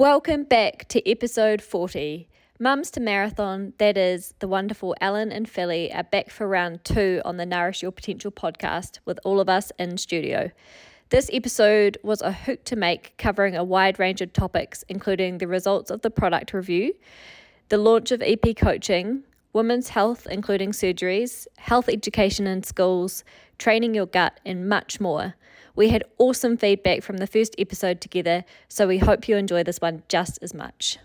Welcome back to episode 40. Mums to Marathon, that is, the wonderful Ellen and Philly are back for round two on the Nourish Your Potential podcast with all of us in studio. This episode was a hoot to make, covering a wide range of topics, including the results of the product review, the launch of EP coaching, women's health, including surgeries, health education in schools, training your gut, and much more. We had awesome feedback from the first episode together, so we hope you enjoy this one just as much.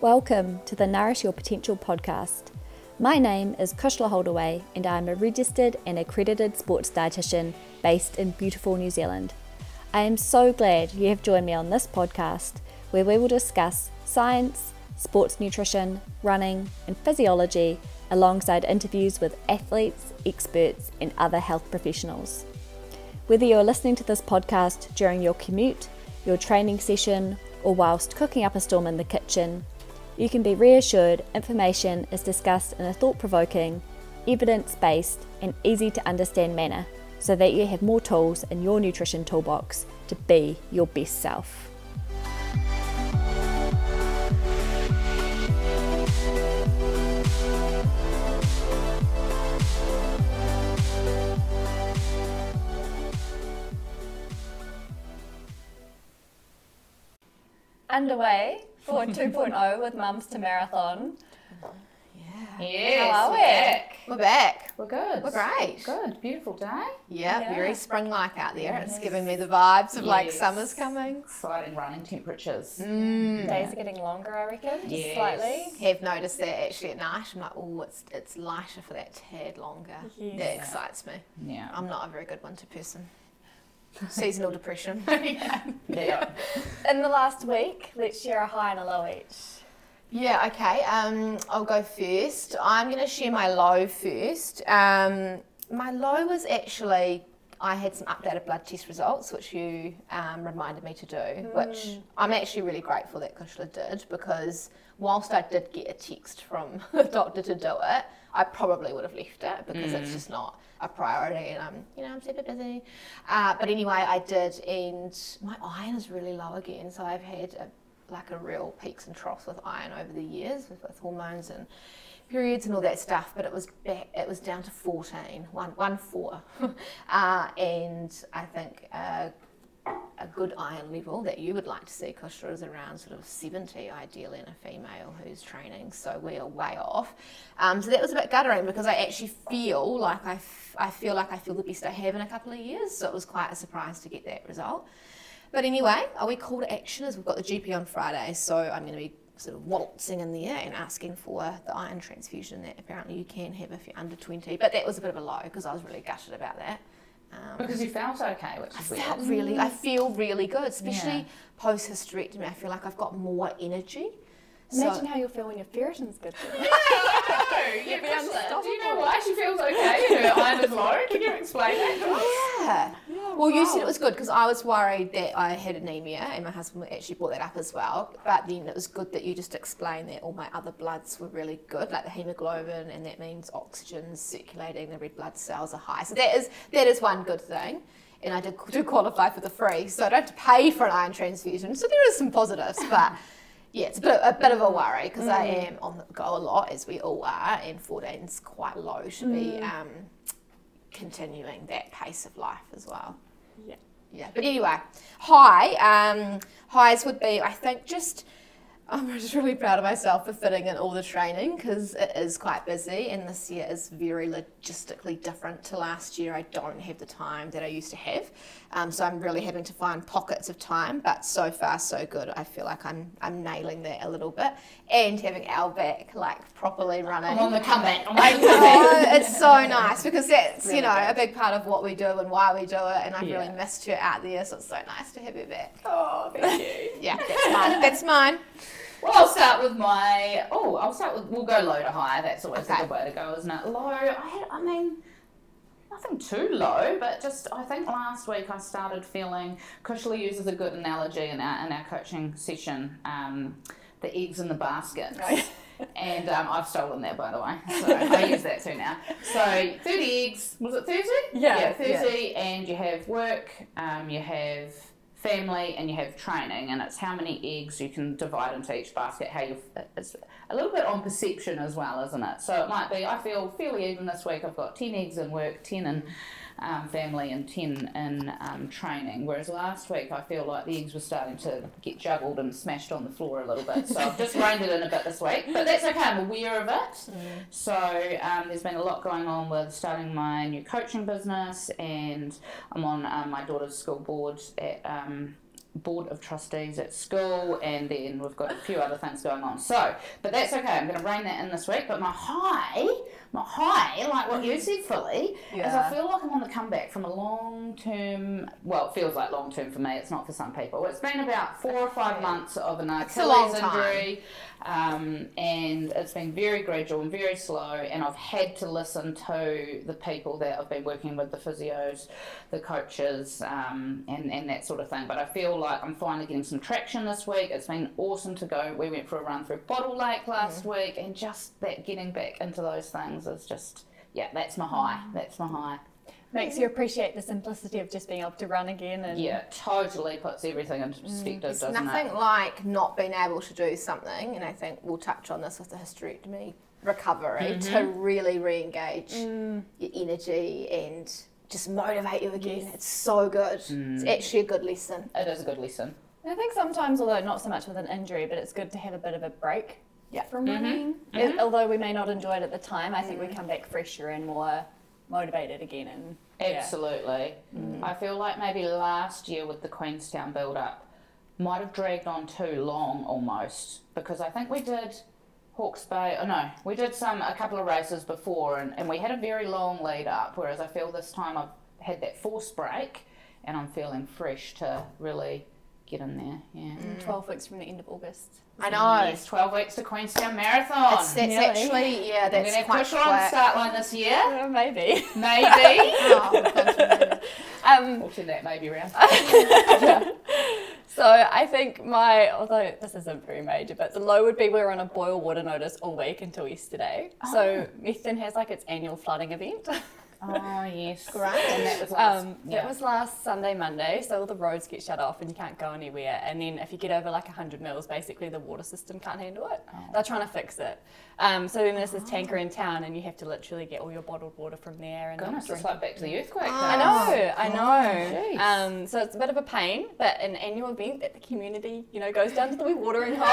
Welcome to the Nourish Your Potential podcast. My name is Kushla Holdaway, and I am a registered and accredited sports dietitian based in beautiful New Zealand. I am so glad you have joined me on this podcast where we will discuss science, sports nutrition, running, and physiology alongside interviews with athletes, experts, and other health professionals. Whether you're listening to this podcast during your commute, your training session, or whilst cooking up a storm in the kitchen, you can be reassured information is discussed in a thought provoking, evidence based, and easy to understand manner so that you have more tools in your nutrition toolbox to be your best self. Underway for 2.0 with Mums to Marathon. Yes, How are we're we? back. We're back. We're good. We're great. Good. Beautiful day. Yeah, Yeah. very spring-like out there. It's giving me the vibes of like summer's coming. Exciting running temperatures. Mm. Days are getting longer, I reckon, just Yes. slightly. Have noticed that actually at night. I'm like, oh, it's it's lighter for that tad longer. Yes. That excites me. Yeah. I'm not a very good winter person. Seasonal depression. yeah. In the last week, let's share a high and a low each. Yeah, okay. Um, I'll go first. I'm going to share my low first. Um, my low was actually I had some updated blood test results, which you um, reminded me to do, which I'm actually really grateful that Kushla did because whilst I did get a text from the doctor to do it, I probably would have left it because it's just not a priority and I'm, you know, I'm super busy. Uh, but anyway, I did, and my iron is really low again, so I've had a like a real peaks and troughs with iron over the years with, with hormones and periods and all that stuff. But it was back it was down to 14 one, one four. Uh, and i think uh, a good iron level that you would like to see Kushla is around sort of 70 ideally in a female who's training so we are way off um, so that was a bit guttering because I actually feel like I, f- I feel like I feel the best I have in a couple of years so it was quite a surprise to get that result but anyway, are we call to action is we've got the GP on Friday, so I'm going to be sort of waltzing in there and asking for the iron transfusion that apparently you can have if you're under 20. But that was a bit of a low because I was really gutted about that. Um, Because you felt okay, which I is weird. felt really, I feel really good, especially Yeah. post hysterectomy. I feel like I've got more energy. Imagine how you'll feel when your ferritin's good. Yeah, Priscilla, do you know why she feels okay and her iron is low? Can you explain that to us? Yeah. Well, you said it was good because I was worried that I had anemia, and my husband actually brought that up as well. But then it was good that you just explained that all my other bloods were really good, like the hemoglobin, and that means oxygen's circulating, the red blood cells are high. So that is that is one good thing. And I did do qualify for the free, so I don't have to pay for an iron transfusion. So there is some positives, but. Yeah, it's a bit, a bit of a worry because I am on the go a lot, as we all are, and 14's quite low to be um, continuing that pace of life as well. Yeah. Yeah, but anyway, high. Um, highs would be, I think, just I'm just really proud of myself for fitting in all the training because it is quite busy, and this year is very logistically different to last year. I don't have the time that I used to have, um, so I'm really having to find pockets of time. But so far, so good. I feel like I'm I'm nailing that a little bit, and having Al back like properly running. I'm on the comeback. I'm I waiting for that. it's so nice because that's, Really you know, good. a big part of what we do and why we do it. And I've really missed her out there, so it's so nice to have her back. Oh, thank you. Yeah, that's mine. That's mine. Well, I'll start with my. Oh, I'll start with. We'll go low to high. That's always Okay. a good way to go, isn't it? Low. I had. I mean, nothing too low, but just I think last week I started feeling. Kushla uses a good analogy in our in our coaching session. Um, the eggs in the basket. and um, I've stolen that by the way. So I use that too now. So 30 eggs, was it 30? Yeah, Yeah, 30, and you have work, um, you have family, and you have training, and it's how many eggs you can divide into each basket, how you it's a little bit on perception as well, isn't it? So it might be, I feel fairly even this week, I've got 10 eggs in work, 10 in um, family and 10 in um, training. Whereas last week I feel like the eggs were starting to get juggled and smashed on the floor a little bit. So I've just reined it in a bit this week. But that's okay, I'm aware of it. So um, there's been a lot going on with starting my new coaching business and I'm on um, my daughter's school board at. Um, board of trustees at school and then we've got a few other things going on so but that's okay i'm going to rein that in this week but my high my high like what you said Philly is i feel like i'm on the comeback from a long term well it feels like long term for me it's not for some people. It's been about four or five months of an achilles injury um, and it's been very gradual and very slow and i've had to listen to the people that i've been working with the physios the coaches um, and, and that sort of thing. But i feel like i'm finally getting some traction this week. It's been awesome to go. We went for a run through bottle lake last week and just that getting back into those things is just yeah that's my high mm. that's my high. Makes you appreciate the simplicity of just being able to run again and yeah totally puts everything into mm, perspective It's doesn't nothing it like not being able to do something, and I think we'll touch on this with the hysterectomy recovery to mm-hmm. really re-engage mm. your energy and just motivate you again. It's so good. It's actually a good lesson. it is a good lesson. I think sometimes, although not so much with an injury, but it's good to have a bit of a break Yeah. from mm-hmm. running. Mm-hmm. It- although we may not enjoy it at the time, I think we mm. come back fresher and more motivated again. And yeah. Absolutely. Mm. I feel like maybe last year with the Queenstown build up might have dragged on too long almost because I think we did Hawke's Bay. Oh no, we did some a couple of races before and, and we had a very long lead up. Whereas I feel this time I've had that force break and I'm feeling fresh to really get in there. Yeah. 12 weeks from the end of August. I know. Yes, 12 weeks to Queenstown Marathon. It's, that's Nearly. actually yeah, that's We're that's going to push her on the start line this year. Uh, maybe. Maybe. Oh, we've gone to the- um, we'll turn that maybe around. So I think my, although this isn't very major, but the low would be we were on a boil water notice all week until yesterday. So Methven has like its annual flooding event. Oh yes, Great. And that was last, Um, yeah. That was last Sunday, Monday, so all the roads get shut off and you can't go anywhere. And then if you get over like 100 mils, basically the water system can't handle it. Oh. They're trying to fix it. Um, so then there's this tanker in town and you have to literally get all your bottled water from there. And Goodness, it's like back to the earthquake. I Oh, know, I know. jeez. Um, so it's a bit of a pain, but an annual event that the community, you know, goes down to the wee watering hole.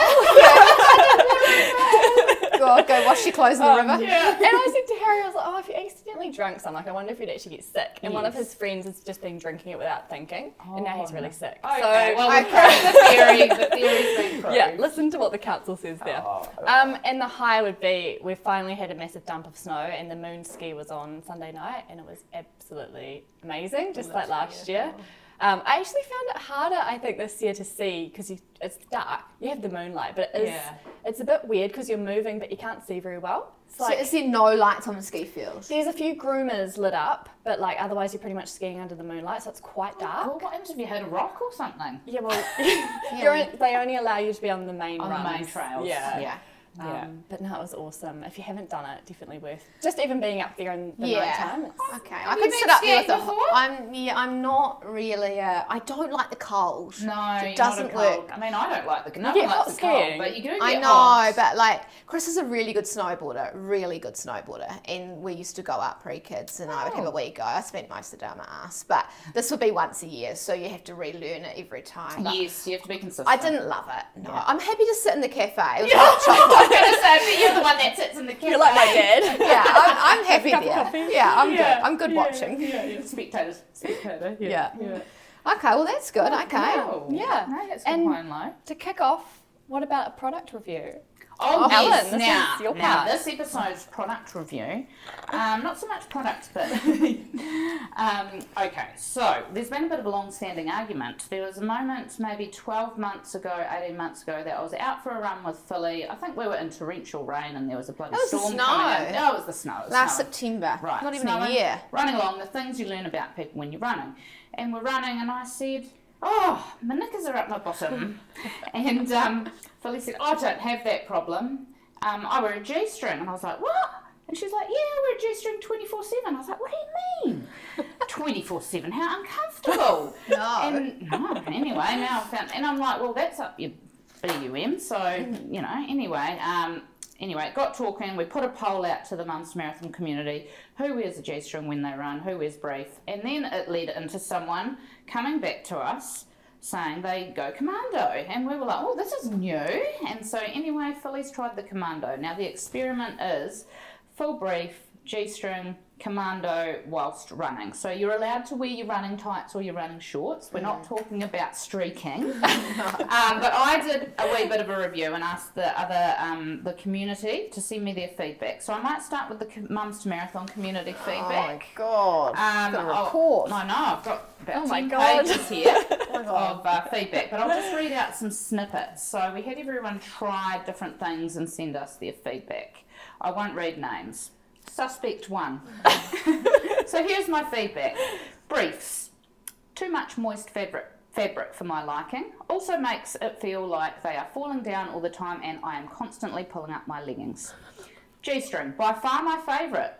Go, go wash your clothes in the Um, river. Yeah. and I said to Harry, I was like, oh, if you accidentally drunk some, like, I wonder if you'd actually get sick. And one of his friends has just been drinking it without thinking, and now he's Oh, really sick. Okay, so, well, Okay. the theory. The theory's been proved. yeah, listen to what the council says there. Oh, Um, and the high would be we finally had a massive dump of snow, and the moon ski was on Sunday night, and it was absolutely amazing, just like last year. Um, I actually found it harder, I think, this year to see because it's dark. You have the moonlight, but it is, Yeah. it's a bit weird because you're moving, but you can't see very well. It's So like, is there no lights on the ski fields? there's a few groomers lit up, but like otherwise you're pretty much skiing under the moonlight, so it's quite dark. Well, what happens if you hit a rock or something? Yeah, well, you're they only allow you to be on the main On the main trails. Yeah. Yeah. Um, Yeah. But no, it was awesome. If you haven't done it, definitely worth. Just even being up there in the Yeah. night time. It's, Okay, Have I you could sit up there with skiing the. before? I'm yeah, I'm not really. Uh, I don't like the cold. No, it doesn't not a cold. work. I mean, I don't like the no get one likes hot the skiing. cold, but you do get I know, hot. but like Chris is a really good snowboarder, really good snowboarder, and we used to go up pre-kids, and I would have a Oh. wee go. I spent most of the day on my ass, but this would be once a year, so you have to relearn it every time. Yes, you have to be consistent. I didn't love it. No, Yeah. I'm happy to sit in the cafe. It was I hot chocolate. Was going to say, but you're the one that sits in the cafe. you're like my dad. yeah, I'm, I'm happy there. Yeah, I'm Yeah, good. I'm good yeah, watching. Yeah, yeah. Spectators. Spectator. Yeah. yeah. Okay, well that's good. Oh, okay. Wow. Yeah. No, that's And- good and. To kick off, what about a product review? Oh, Ellen, yes. this now, is your now this episode's product review. Um, not so much product, but um, okay. So there's been a bit of a long-standing argument. There was a moment, maybe 12 months ago, 18 months ago, that I was out for a run with Philly. I think we were in torrential rain, and there was a bloody was the storm snow. coming in. No, it was the snow. was Last snowing. September. Right. Not even snowing, a year. Running along, the things you learn about people when you're running. And we're running, and I said, Oh, my knickers are up my bottom. and um, Philly said, I don't have that problem. um, I wear a G string. And I was like, what? And she's like, yeah, I wear a G string 24 7. I was like, what do you mean? 24 7? How uncomfortable. No. And no, anyway, now I found, and I'm like, well, that's up your BUM. So, you know, anyway, um, anyway, got talking. We put a poll out to the Mums Marathon community who wears a G string when they run, who wears brief. And then it led into someone coming back to us saying they go commando. And we were like, oh, this is new. And so, anyway, Philly's tried the commando. Now, the experiment is full brief, G string, commando whilst running. So you're allowed to wear your running tights or your running shorts. We're not talking about streaking. um, but I did a wee bit of a review and asked the other um, the community to send me their feedback. So I might start with the Mums to Marathon community feedback. Oh my god. Um, I'll- report. I know, I've got about Oh my 10 God. pages here Oh of uh, feedback, but I'll just read out some snippets. So we had everyone try different things and send us their feedback. I won't read names. Suspect one. so here's my feedback. Briefs. Too much moist fabric fabric for my liking. Also makes it feel like they are falling down all the time and I am constantly pulling up my leggings. G-string, by far my favourite.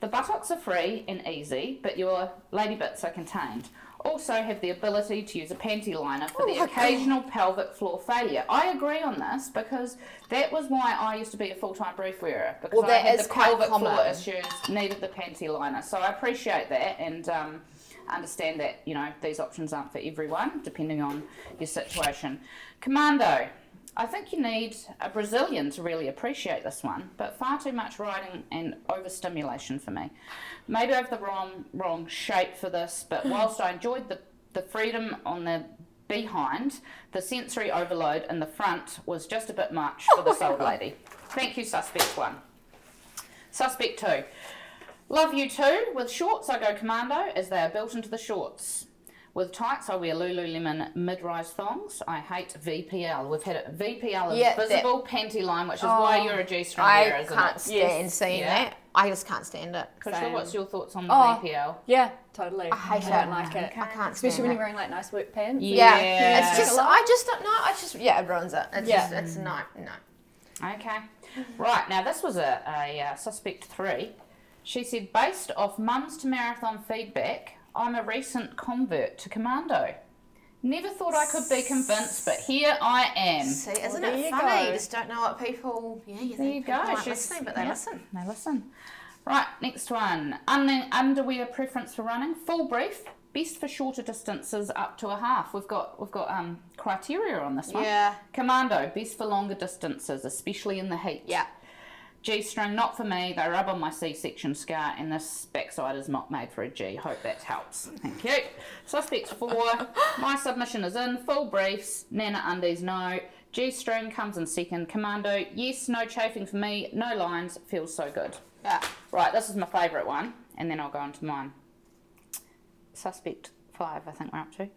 The buttocks are free and easy, but your lady bits are contained. Also have the ability to use a panty liner for the Oh God. occasional pelvic floor failure. I agree on this because that was why I used to be a full-time brief wearer because Well, I had the pelvic floor issues, needed the panty liner. So I appreciate that and um, understand that you know these options aren't for everyone depending on your situation. Commando. I think you need a Brazilian to really appreciate this one, but far too much riding and overstimulation for me. Maybe I have the wrong wrong shape for this, but whilst I enjoyed the, the freedom on the behind, the sensory overload in the front was just a bit much for this old lady. Thank you, suspect one. Suspect two. Love you too. With shorts, I go commando as they are built into the shorts. With tights, I wear Lululemon mid-rise thongs. I hate VPL. We've had it. VPL is Yeah, that- visible panty line, which is why you're a G-string wearer, I isn't can't it? stand Yes. seeing Yeah. that. I just can't stand it. Kushla, Same. what's your thoughts on the Oh. VPL? Yeah, totally. I hate I don't it. like it. I can't Especially when it. you're wearing like nice work pants. Yeah, Yeah. it's just I just don't know. I just yeah, it ruins it. It's Yeah. just it's no no. Okay. Right, now this was a, a uh, suspect three. She said, based off mums to marathon feedback, I'm a recent convert to commando. Never thought I could be convinced, but here I am. See, isn't there it funny? go. You just don't know what people. Yeah, you There you think go. people aren't She's- listening, but they yeah, listen. They listen. Right, next one. Un- underwear preference for running. Full brief. Best for shorter distances up to a half. We've got we've got um criteria on this one. Yeah. Commando. Best for longer distances, especially in the heat. Yeah. G string, not for me. They rub on my C section scar, and this backside is not made for a G. Hope that helps. Thank you. Suspects four. my submission is in. Full briefs. Nana undies, no. G string comes in second. Commando, yes, no chafing for me. No lines. Feels so good. Yeah. Right, this is my favourite one, and then I'll go on to mine. Suspect five, I think we're up to.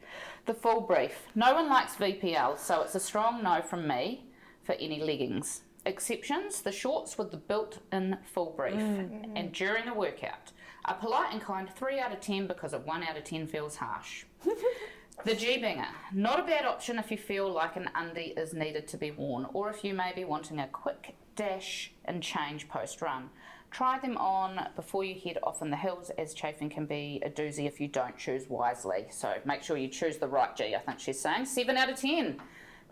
The full brief. No one likes VPL, so it's a strong no from me for any leggings. Exceptions the shorts with the built in full brief mm. mm-hmm. and during a workout. A polite and kind 3 out of 10 because a 1 out of 10 feels harsh. The G Banger. Not a bad option if you feel like an undie is needed to be worn, or if you may be wanting a quick dash and change post run. Try them on before you head off in the hills, as chafing can be a doozy if you don't choose wisely. So make sure you choose the right G, I think she's saying. 7 out of 10.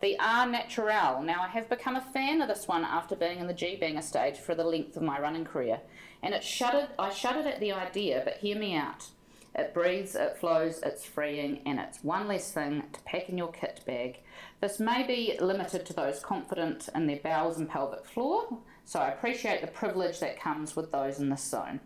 The R Naturel. Now, I have become a fan of this one after being in the G Banger stage for the length of my running career. And it shuddered, I shuddered at the idea, but hear me out. It breathes, it flows, it's freeing, and it's one less thing to pack in your kit bag. This may be limited to those confident in their bowels and pelvic floor, so I appreciate the privilege that comes with those in this zone.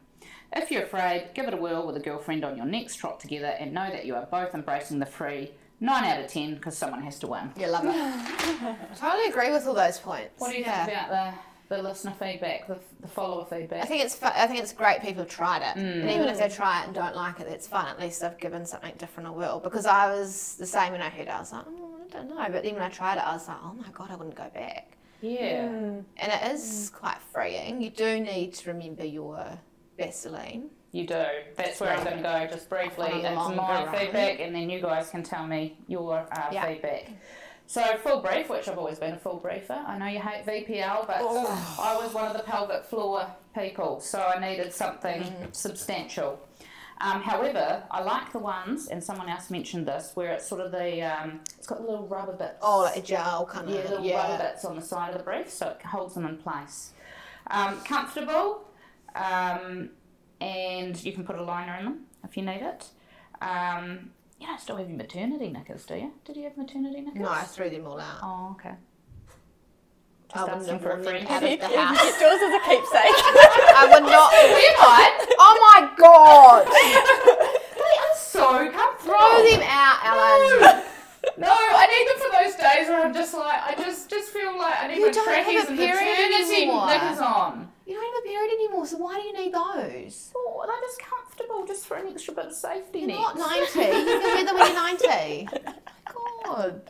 If you're afraid, give it a whirl with a girlfriend on your next trot together and know that you are both embracing the free 9 out of 10 because someone has to win. Yeah, love it. totally agree with all those points. What do you yeah. think about the, the listener feedback, the, the follower feedback? I think it's fu- I think it's great people have tried it, mm. and even if they mm. try it and don't like it, that's fine. At least they've given something different a whirl. Because I was the same when I heard it. I was like, oh, I don't know. But then when I tried it, I was like, oh my god, I wouldn't go back. yeah. Mm. And it is quite freeing. You do need to remember your Vaseline. You do. That's where I'm going to go just briefly On a into longer my feedback, and then you guys can tell me your uh, Yeah. feedback. So full brief, which I've always been a full briefer. I know you hate VPL, but I was one of the pelvic floor people, so I needed something substantial. Um, however, I like the ones, and someone else mentioned this, where it's sort of the um, it's got the little rubber bits. Oh, like a gel kind of. Yeah, little rubber bits on the side of the brief, so it holds them in place. Um, comfortable, um, and you can put a liner in them if you need it. Um, you don't still have your maternity knickers, do you? Did you have maternity knickers? No, I threw them all out. Oh, okay. I Just wouldn't have for a worn them friend. out If you, of the if you house. get yours as a keepsake. I would not. Oh my god! They are so comfortable. Throw them out, Alan. No, I need them for those days where I'm just like, I just just feel like I need You my trackies a and period maternity knickers on. You don't have a period anymore, so why do you need those? Oh, they're just comfortable, just for an extra bit of safety You're net. not 90. You can wear them when you're 90. God.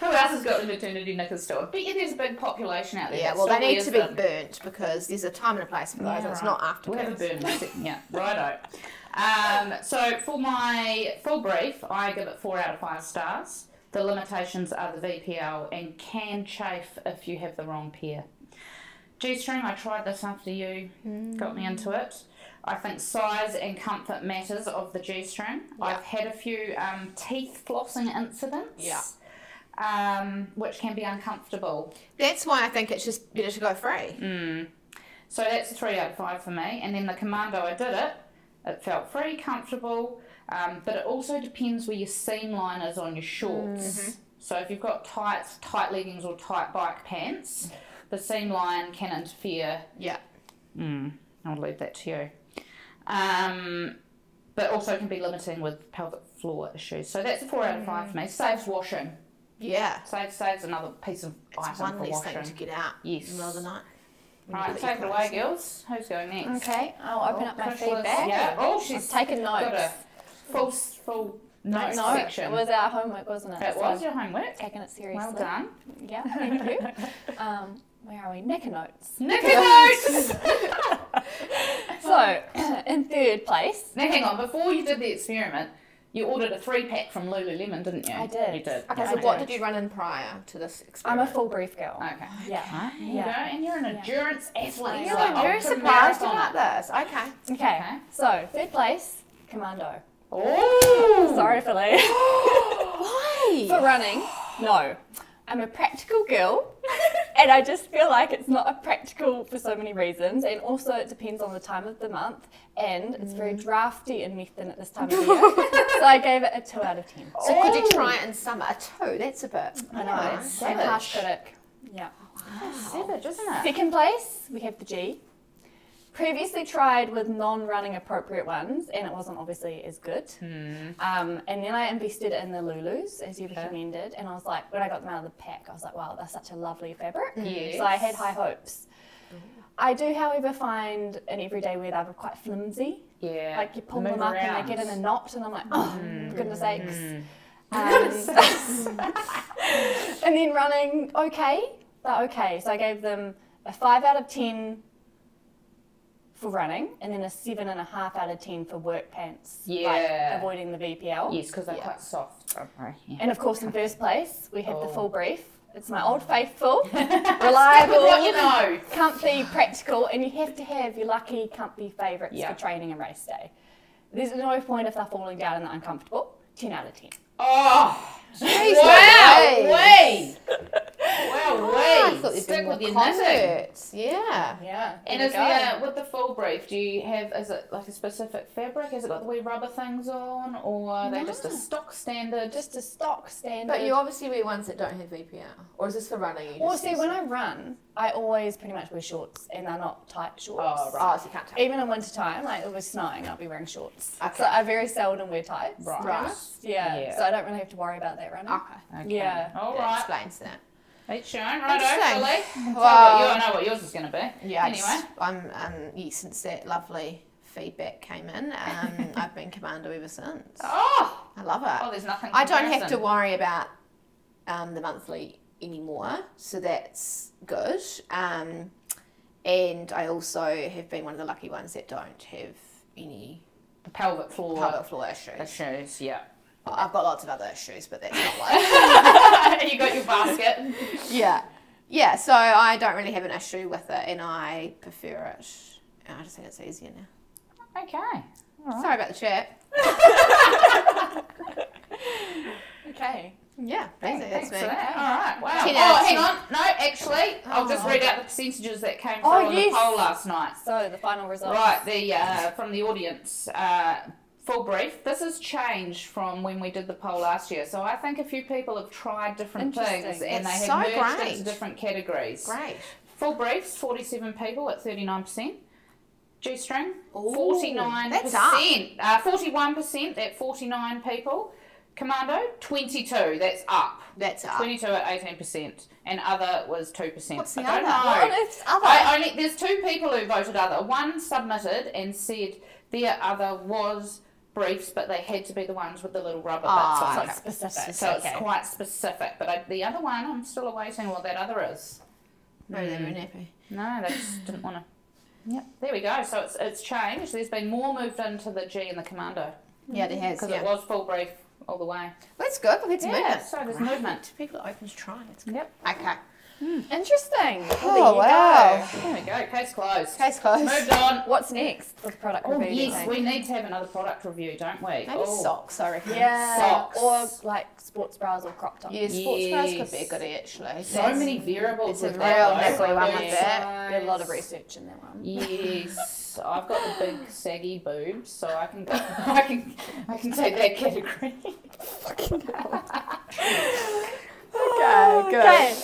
Who else has got the maternity knickers still? I bet you there's a big population out there. Yeah, that well, they still need wears to be them. burnt because there's a time and a place for those, and it's not after We'll have a birth. burn second, yeah, righto. Um, so for my full brief, I give it four out of five stars. The limitations are the VPL and can chafe if you have the wrong pair. G-string, I tried this after you got me into it. I think size and comfort matters of the G-string. I've had a few um, teeth flossing incidents. Yeah. Um, which can be uncomfortable. That's why I think it's just better to go free. Mm. So that's a three out of five for me. And then the commando, I did it. It felt very comfortable, um, but it also depends where your seam line is on your shorts. So if you've got tight, tight leggings or tight bike pants, the seam line can interfere. Yeah. Mm, I'll leave that to you. Um, but also can be limiting with pelvic floor issues. So that's a four out of five for me. Saves washing. Yeah. Saves saves another piece of It's item one for less washing. thing to get out Yes. in the middle of the night. when Right, take it away, girls. Who's going next? Okay, I'll open Oh, up my Kush feedback. Yeah. Oh, she's taken got notes. a full full notes no, section. it was our homework, wasn't it? It So was your homework. Taking it seriously. Well done. Yeah, thank you. um, where are we? Necker notes. Nicker notes. So, in third place, now, hang on. Before you did the experiment, you ordered a three pack from Lululemon, didn't you? I did. You did. Okay, Yeah, so I what did you run in prior to this experiment? I'm a full brief girl. Okay. Yeah. There you Yeah. go. And you're an endurance athlete. Yeah, like I'm very surprised about this. Okay. Okay. Okay. So, third place, commando. Oh. Sorry, Philly. Why? For running, no. I'm a practical girl, and I just feel like it's not a practical for so many reasons, and also it depends on the time of the month, and it's very mm. drafty in Methven at this time of year. so I gave it a two out of ten. So could you try oh. it in summer? A two, that's a bit. I know. I'm a harsh savage. critic. Yeah. Savage, isn't it? Second place, we have the G. Previously tried with non-running appropriate ones, and it wasn't obviously as good. Um, and then I invested in the Lulus, as you recommended, and I was like, when I got them out of the pack, I was like, wow, that's such a lovely fabric. Yes. So I had high hopes. I do, however, find in everyday wear they're quite flimsy. Yeah. Like you pull Move them up and they get in a knot, and I'm like, oh, for goodness sakes. Um, and then running, okay, they're okay. So I gave them a five out of ten for running, and then a seven and a half out of ten for work pants. Yeah. like avoiding the VPL. Yes, because they're Yeah. quite soft. Okay. Yeah. And of course, in first place, we have the Oh. full brief. It's my old faithful, reliable, you know. comfy, practical, and you have to have your lucky, comfy favourites Yeah. for training and race day. There's no point if they're falling down and they're uncomfortable. 10 out of 10. Oh. Jeez wow. Louise. Wait. Wow. Oh, I thought you'd Stick been with your knitting. Yeah. Yeah. And is there uh, with the full brief? Do you have is it like a specific fabric? Has it got the wee rubber things on, or are they just a stock standard? just a stock standard? But you obviously wear ones that don't have VPL. Or is this for running? You Well, see, when? I run, I always pretty much wear shorts, and they're not tight shorts. Oh, right. Oh, so you can't tell. Even in winter time, like it was snowing, I'll be wearing shorts. Okay. So I very seldom wear tights. to be Right. Yeah. Yeah. So I don't really have to worry about that running. Okay. Okay. Yeah. All That right. explains that. Each shown. Right, Interesting. Philly. Well- you I know what yours is going to be. Yeah, Anyway. just, I'm, um, yeah, since that lovely feedback came in, um, I've been commando ever since. Oh. I love it. Oh, there's nothing. I don't have to worry about um, the monthly anymore, so that's good. Um, and I also have been one of the lucky ones that don't have any The pelvic floor pelvic floor issues. issues. Yeah. I've got lots of other issues, but that's not like. you got your basket. yeah. Yeah, so I don't really have an issue with it and I prefer it. And I just think it's easier now. Okay. All right. Sorry about the chat. Okay. Yeah, Thanks, basically, thanks that's for me. that. All right. Wow. Ten Oh, out of hang on. No, actually, I'll just read out the percentages that came through Oh, on yes. the poll last night. So the final results. Right, the uh, from the audience, uh, full brief. This has changed from when we did the poll last year. So I think a few people have tried different things and That's they so have merged great. into different categories. Great. Full briefs, forty-seven people at thirty-nine percent. G string, Ooh, forty-nine that's up. Uh, Forty-one percent at forty-nine people. Commando, twenty-two. That's up. That's up. 22 at 18%, and other was 2%. What's the I don't other? know. What other? I only there's two people who voted other. One submitted and said their other was briefs, but they had to be the ones with the little rubber Ah, bits. so it's it. specific. So okay. it's quite specific. But I, the other one, I'm still awaiting what that other is. Maybe they weren't happy. No, they just didn't want to. Yep, there we go. So it's it's changed. There's been more moved into the G and the commando Yeah, there has. because Yeah. it was full brief all the way. That's good. Some Yeah, movement. so there's movement. People are open to trying. It's good. Yep. Okay. Hmm, interesting. Well, Oh, there you wow. go. There we go. Case closed. Case closed. Moved on. What's next with product Oh review? do you yes, think? we need to have another product review, don't we? Maybe oh. socks, I reckon. Yeah. Socks. Or like sports bras or crop tops. Yeah, sports bras could be a goodie actually. So many variables. it's a with real that, though. niggly one with that. There's a lot of research in that one. Yes, I've got the big saggy boobs, so I can go. I can. I can take that category. Fucking hell. Okay, good. Okay.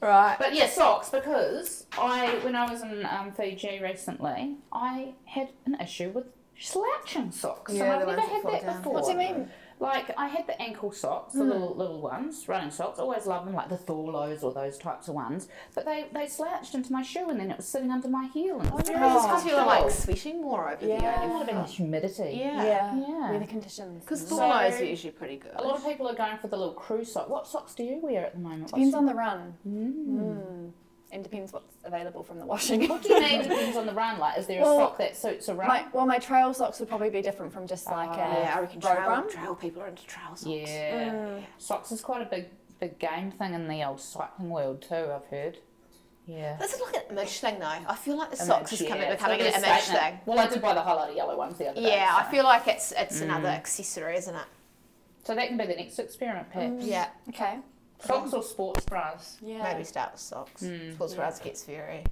Right. But yeah, socks because I, when I was in um, Fiji recently, I had an issue with slouching socks, Yeah, and I've never had that down. before. What do you mean? Like I had the ankle socks, the little little ones, running socks. Always loved them, like the Thorlos or those types of ones. But they they slouched into my shoe, and then it was sitting under my heel. And it was very Maybe because you were like sweating more over Yeah. the It only might have been the humidity. Yeah. Yeah. Yeah. Weather conditions. Because So- Thorlos are usually pretty good. A lot of people are going for the little crew sock. What socks do you wear at the moment? Depends What's- on the run. Mm. Mm. And depends what's available from the washing. What do you mean depends on the run? Like, is there a Well, sock that suits a run? My, well, my trail socks would probably be different from just like ah, a yeah, I reckon road trail, run. trail people are into trail socks. yeah. Mm. Socks is quite a big big game thing in the old cycling world too. I've heard. Yeah. This is like an image thing though. I feel like the socks is coming yeah. becoming It's an gonna be a image statement. thing. Well, I did buy the highlighter yellow ones the other day. Yeah, I feel like it's it's another mm. accessory, isn't it? So that can be the next experiment, perhaps. Mm. Yeah. Okay. Socks or sports bras? Yeah. Maybe start with socks. Sports bras gets very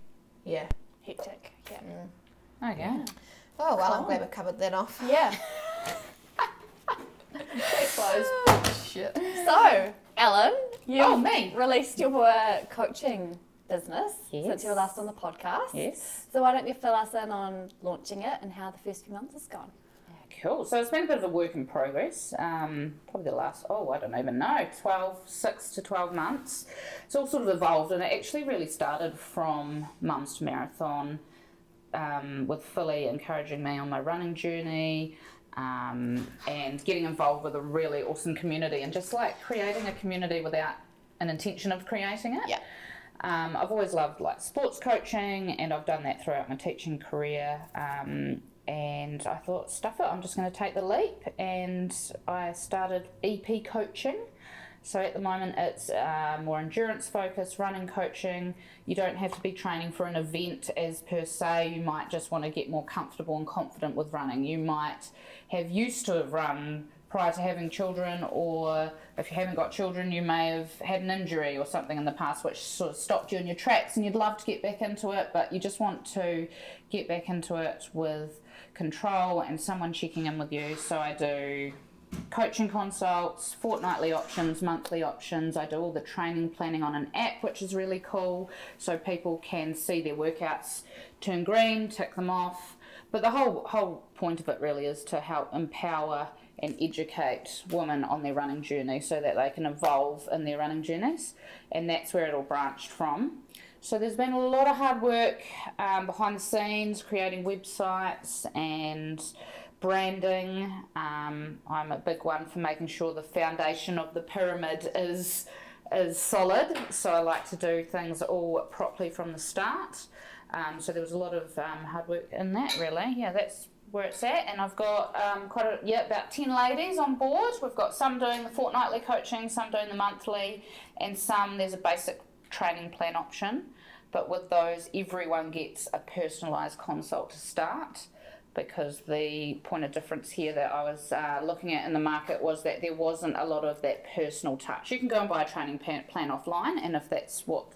yeah. Hectic. Yeah. Okay. Oh well, I'm Cool. glad we covered that off. Yeah. Case closed. Shit. So, Ellen, you Oh, me. released your uh, coaching business Yes. since you were last on the podcast. Yes. So why don't you fill us in on launching it and how the first few months has gone? Cool. So it's been a bit of a work in progress. Um, probably the last, oh, I don't even know, 12, 6 to 12 months. It's all sort of evolved, and it actually really started from Mums to Marathon um, with Philly encouraging me on my running journey. Um, and getting involved with a really awesome community and just like creating a community without an intention of creating it. Yeah. Um, I've always loved like sports coaching, and I've done that throughout my teaching career. Um, and I thought, stuff it, I'm just going to take the leap. And I started EP coaching. So at the moment, it's uh, more endurance focused, running coaching. You don't have to be training for an event as per se. You might just want to get more comfortable and confident with running. You might have used to have run prior to having children, or if you haven't got children, you may have had an injury or something in the past which sort of stopped you in your tracks, and you'd love to get back into it, but you just want to get back into it with control and someone checking in with you. So I do coaching consults, fortnightly options, monthly options. I do all the training planning on an app, which is really cool, so people can see their workouts turn green, tick them off. But the whole whole point of it really is to help empower and educate women on their running journey so that they can evolve in their running journeys, and that's where it all branched from. So there's been a lot of hard work um, behind the scenes, creating websites and branding. Um, I'm a big one for making sure the foundation of the pyramid is is solid. So I like to do things all properly from the start. Um, so there was a lot of um, hard work in that, really. Yeah, that's where it's at. And I've got um, quite a, yeah, about 10 ladies on board. We've got some doing the fortnightly coaching, some doing the monthly, and some there's a basic training plan option. But with those, everyone gets a personalised consult to start because the point of difference here that I was uh, looking at in the market was that there wasn't a lot of that personal touch. You can go and buy a training plan, plan offline, and if that's what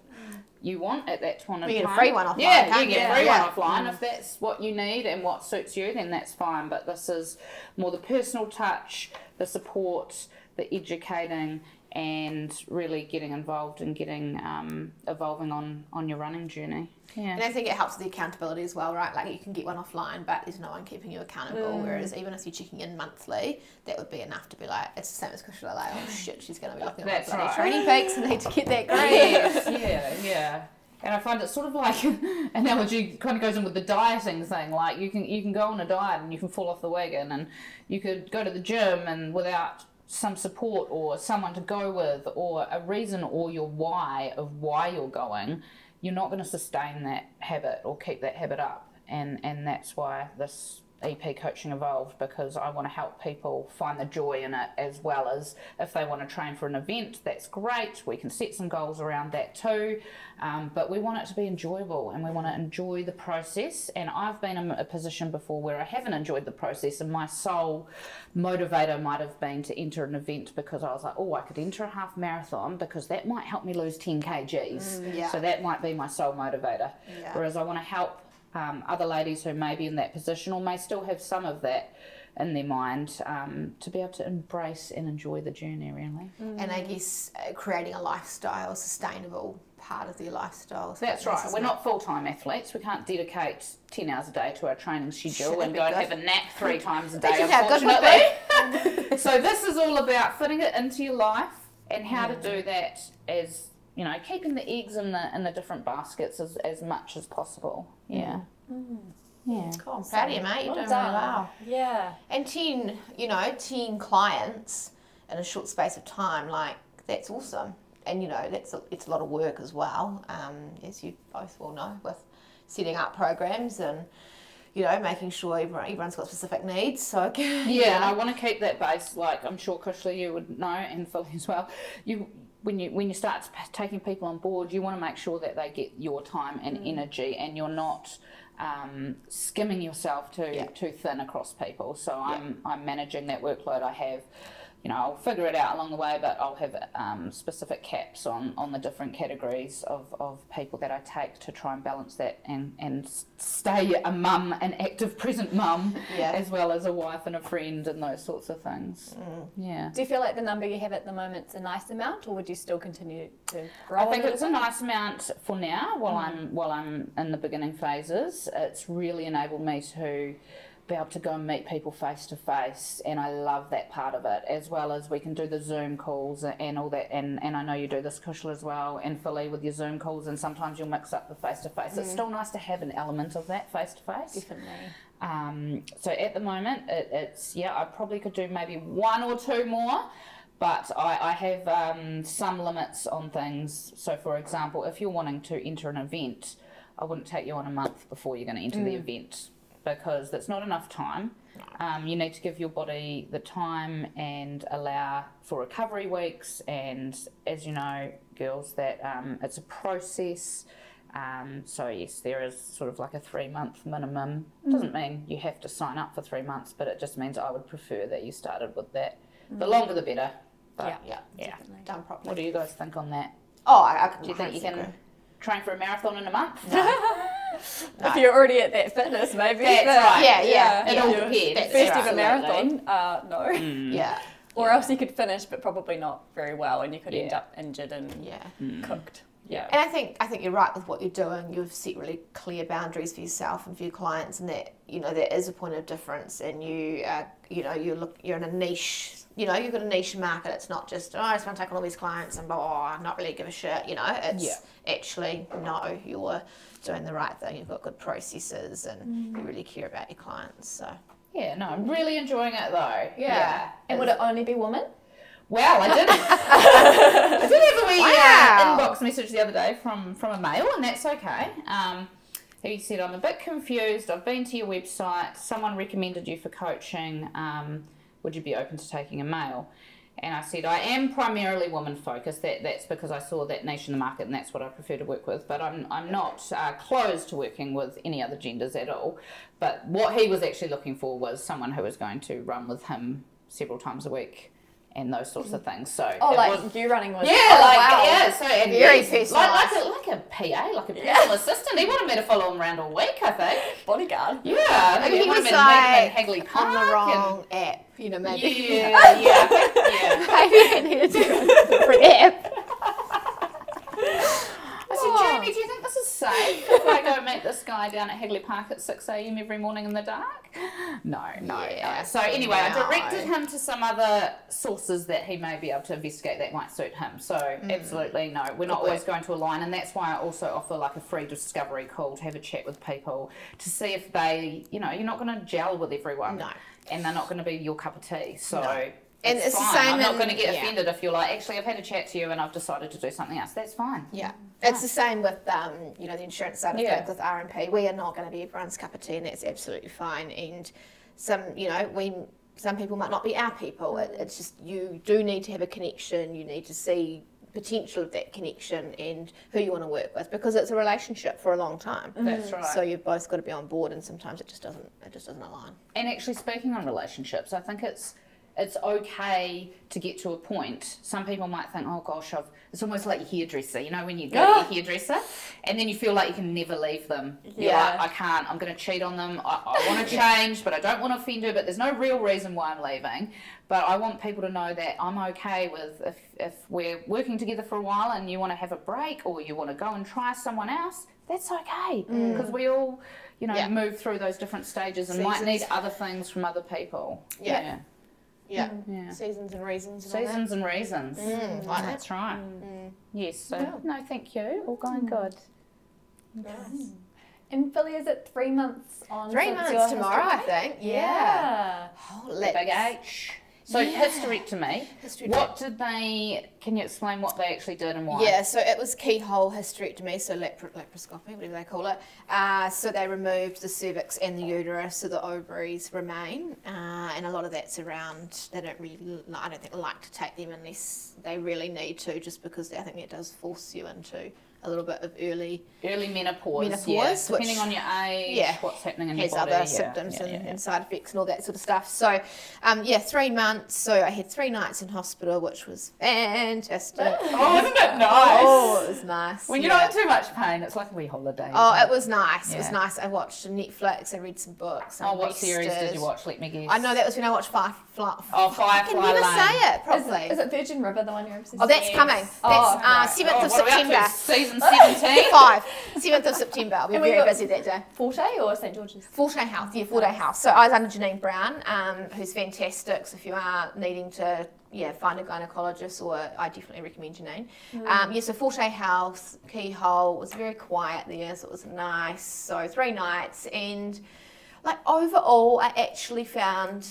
you want at that point of You get a time, free one offline, Yeah, you get a free Yeah. one offline. If that's what you need and what suits you, then that's fine. But this is more the personal touch, the support, the educating, and really getting involved and getting um, evolving on on your running journey. Yeah. And I think it helps with the accountability as well, right? Like you can get one offline, but there's no one keeping you accountable. Whereas even if you're checking in monthly, that would be enough to be like, it's the same as Kushla, like, oh shit, she's going to be looking at my bloody right. TrainingPeaks and need to get that grade. yes, yeah, yeah. And I find it sort of like analogy kind of goes in with the dieting thing. Like you can you can go on a diet and you can fall off the wagon, and you could go to the gym and without some support or someone to go with or a reason or your why of why you're going, you're not going to sustain that habit or keep that habit up. And and that's why this EP coaching evolved because I want to help people find the joy in it as well as if they want to train for an event, that's great. We can set some goals around that too, um, but we want it to be enjoyable and we want to enjoy the process. And I've been in a position before where I haven't enjoyed the process, and my sole motivator might have been to enter an event because I was like, oh, I could enter a half marathon because that might help me lose 10 kgs. yeah. So that might be my sole motivator. Yeah. Whereas I want to help um, other ladies who may be in that position or may still have some of that in their mind um, to be able to embrace and enjoy the journey, really. And I guess uh, creating a lifestyle, sustainable part of their lifestyle. That's right. We're not full time athletes. We can't dedicate 10 hours a day to our training schedule That'd and go and have a nap three times a day, good unfortunately. so, this is all about fitting it into your life and how to do that as, you know, keeping the eggs in the, in the different baskets as, as much as possible. Yeah. Yeah. Cool. I'm proud of you, mate. You're Well doing done. really well. Yeah. And 10, you know, 10 clients in a short space of time, like, that's awesome. And, you know, that's a, it's a lot of work as well, um, as you both will know, with setting up programs and, you know, making sure everyone, everyone's got specific needs. So, Yeah, and I want to keep that base. Like I'm sure Kushla, you would know, and Philly as well. You when you when you start taking people on board, you want to make sure that they get your time and energy, and you're not um, skimming yourself too Yeah. too thin across people. So I'm I'm managing that workload I have. You know, I'll figure it out along the way, but I'll have um, specific caps on, on the different categories of, of people that I take to try and balance that and, and stay a mum, an active present mum, Yeah. as well as a wife and a friend and those sorts of things. Yeah. Do you feel like the number you have at the moment's a nice amount, or would you still continue to grow? I think it's a nice amount for now while I'm while I'm in the beginning phases. It's really enabled me to be able to go and meet people face to face and I love that part of it as well as we can do the Zoom calls and all that and, and I know you do this Kushla as well and Philly with your Zoom calls and sometimes you'll mix up the face to face. It's still nice to have an element of that face to face. Definitely. Um, so at the moment, it, it's yeah, I probably could do maybe one or two more, but I, I have um, some limits on things. So, for example, if you're wanting to enter an event, I wouldn't take you on a month before you're going to enter the event because that's not enough time. Um, you need to give your body the time and allow for recovery weeks. And as you know, girls, that um, it's a process. Um, so yes, there is sort of like a three month minimum. Doesn't mean you have to sign up for three months, but it just means I would prefer that you started with that. The longer the better. But, yeah, yeah. done properly. What do you guys think on that? Oh, I, I Do you think you can agree. Train for a marathon in a month? If you're already at that fitness, maybe. That's but- right. Yeah, yeah. It Yeah. all If depends. First ever marathon, uh, no. Yeah, Or else you could finish, but probably not very well, and you could end up injured and yeah. cooked. Yeah. And I think I think you're right with what you're doing. You've set really clear boundaries for yourself and for your clients, and that you know there is a point of difference. And you, uh, you know, you look, you're in a niche. You know, you've got a niche market. It's not just oh, I just want to take on all these clients and blah, blah, blah, not really give a shit. You know, it's Yeah. actually no, you're doing the right thing. You've got good processes, and you really care about your clients. So Yeah, no, I'm really enjoying it though. Yeah. And would it only be women? Wow, I did. I did have a wee Wow. uh, inbox message the other day from from a male, and that's okay. Um, He said, I'm a bit confused. I've been to your website. Someone recommended you for coaching. Um, would you be open to taking a male? And I said, I am primarily woman focused. That, that's because I saw that niche in the market and that's what I prefer to work with. But I'm, I'm not uh, closed to working with any other genders at all. But what he was actually looking for was someone who was going to run with him several times a week and those sorts of things. So Oh, like was- you running was yeah, oh, like wow. yeah, so and Very he's like like a, like a PA, like a personal assistant. He wanted me to follow him around all week, I think. bodyguard. Yeah, I think he was him like Hagley Park. on the and- wrong app, you know, maybe. Yeah, yeah, yeah. maybe I to go to different app. I said, Jamie, do you think this is safe if I go meet this guy down at Hagley Park at 6 a.m. every morning in the dark? No, no, Yeah, no. So anyway, I directed him to some other sources that he may be able to investigate that might suit him. So Mm. absolutely no, we're not always going to align, and that's why I also offer like a free discovery call to have a chat with people to see if they, you know, you're not going to gel with everyone, No. and they're not going to be your cup of tea. So. No. And it's it's the fine. same I'm not in- going to get yeah. offended if you're like, actually, I've had a chat to you and I've decided to do something else. That's fine. Yeah, it's the same with um, you know the insurance side of Yeah. things with RMP. We are not going to be everyone's cup of tea, and that's absolutely fine. And some, you know, we some people might not be our people. It, it's just you do need to have a connection. You need to see potential of that connection and who you want to work with because it's a relationship for a long time. That's right. So you've both got to be on board, and sometimes it just doesn't it just doesn't align. And actually, speaking on relationships, I think it's it's okay to get to a point. Some people might think, oh gosh, I've, it's almost like your hairdresser. You know, when you go to your ah. hairdresser, and then you feel like you can never leave them. Yeah. like, I can't. I'm going to cheat on them. I, I want to change, but I don't want to offend her. But there's no real reason why I'm leaving. But I want people to know that I'm okay with if if we're working together for a while and you want to have a break or you want to go and try someone else. That's okay mm. because we all, you know, Yeah. move through those different stages and might need other things from other people. Yeah. Yeah, Yeah. seasons and reasons. And all that. Seasons and reasons. Mm, like that. That's right. Mm. Yes. So no, thank you. All going good. Nice. And Philly, is it three months on? Three months tomorrow, I think. Yeah. Yeah. Oh, The let's- So Yeah. hysterectomy. Hysterectomy. What did they? Can you explain what they actually did and why? Yeah, so it was keyhole hysterectomy, so lapar- laparoscopy, whatever they call it. Uh, so they removed the cervix and the uterus, so the ovaries remain, uh, and a lot of that's around. They don't really, I don't think, like to take them unless they really need to, just because I think it does force you into a little bit of early Early menopause. Menopause, yeah. which- Depending on your age, yeah, what's happening in your has body. other yeah, symptoms yeah, and, yeah, yeah. and side effects and all that sort of stuff. So, um, yeah, three months. So I had three nights in hospital, which was fantastic. Oh, isn't it nice? Oh, it was nice. When you're yeah. not in too much pain, it's like a wee holiday. Oh, isn't it was nice. It was nice. I watched Netflix. I read some books. Oh, I what series did you watch? Let me guess. I know that was when I watched Firefly. Oh, I can Firefly never Lane. say it Is, properly. is it Virgin River, the one you're obsessed with? oh, that's with? coming. That's Oh, uh, 7th Oh, of what are we up to? September. Season 17? Five. 7th of September. I'll be And we very got- busy that day. Forte or St George's? Full day house, yeah, Forte Health. So I was under Janine Brown, um, who's fantastic. So if you are needing to, yeah, find a gynecologist, or I definitely recommend Janine. Um, yeah, so day house, keyhole it was very quiet there, so it was nice. So three nights, and like overall, I actually found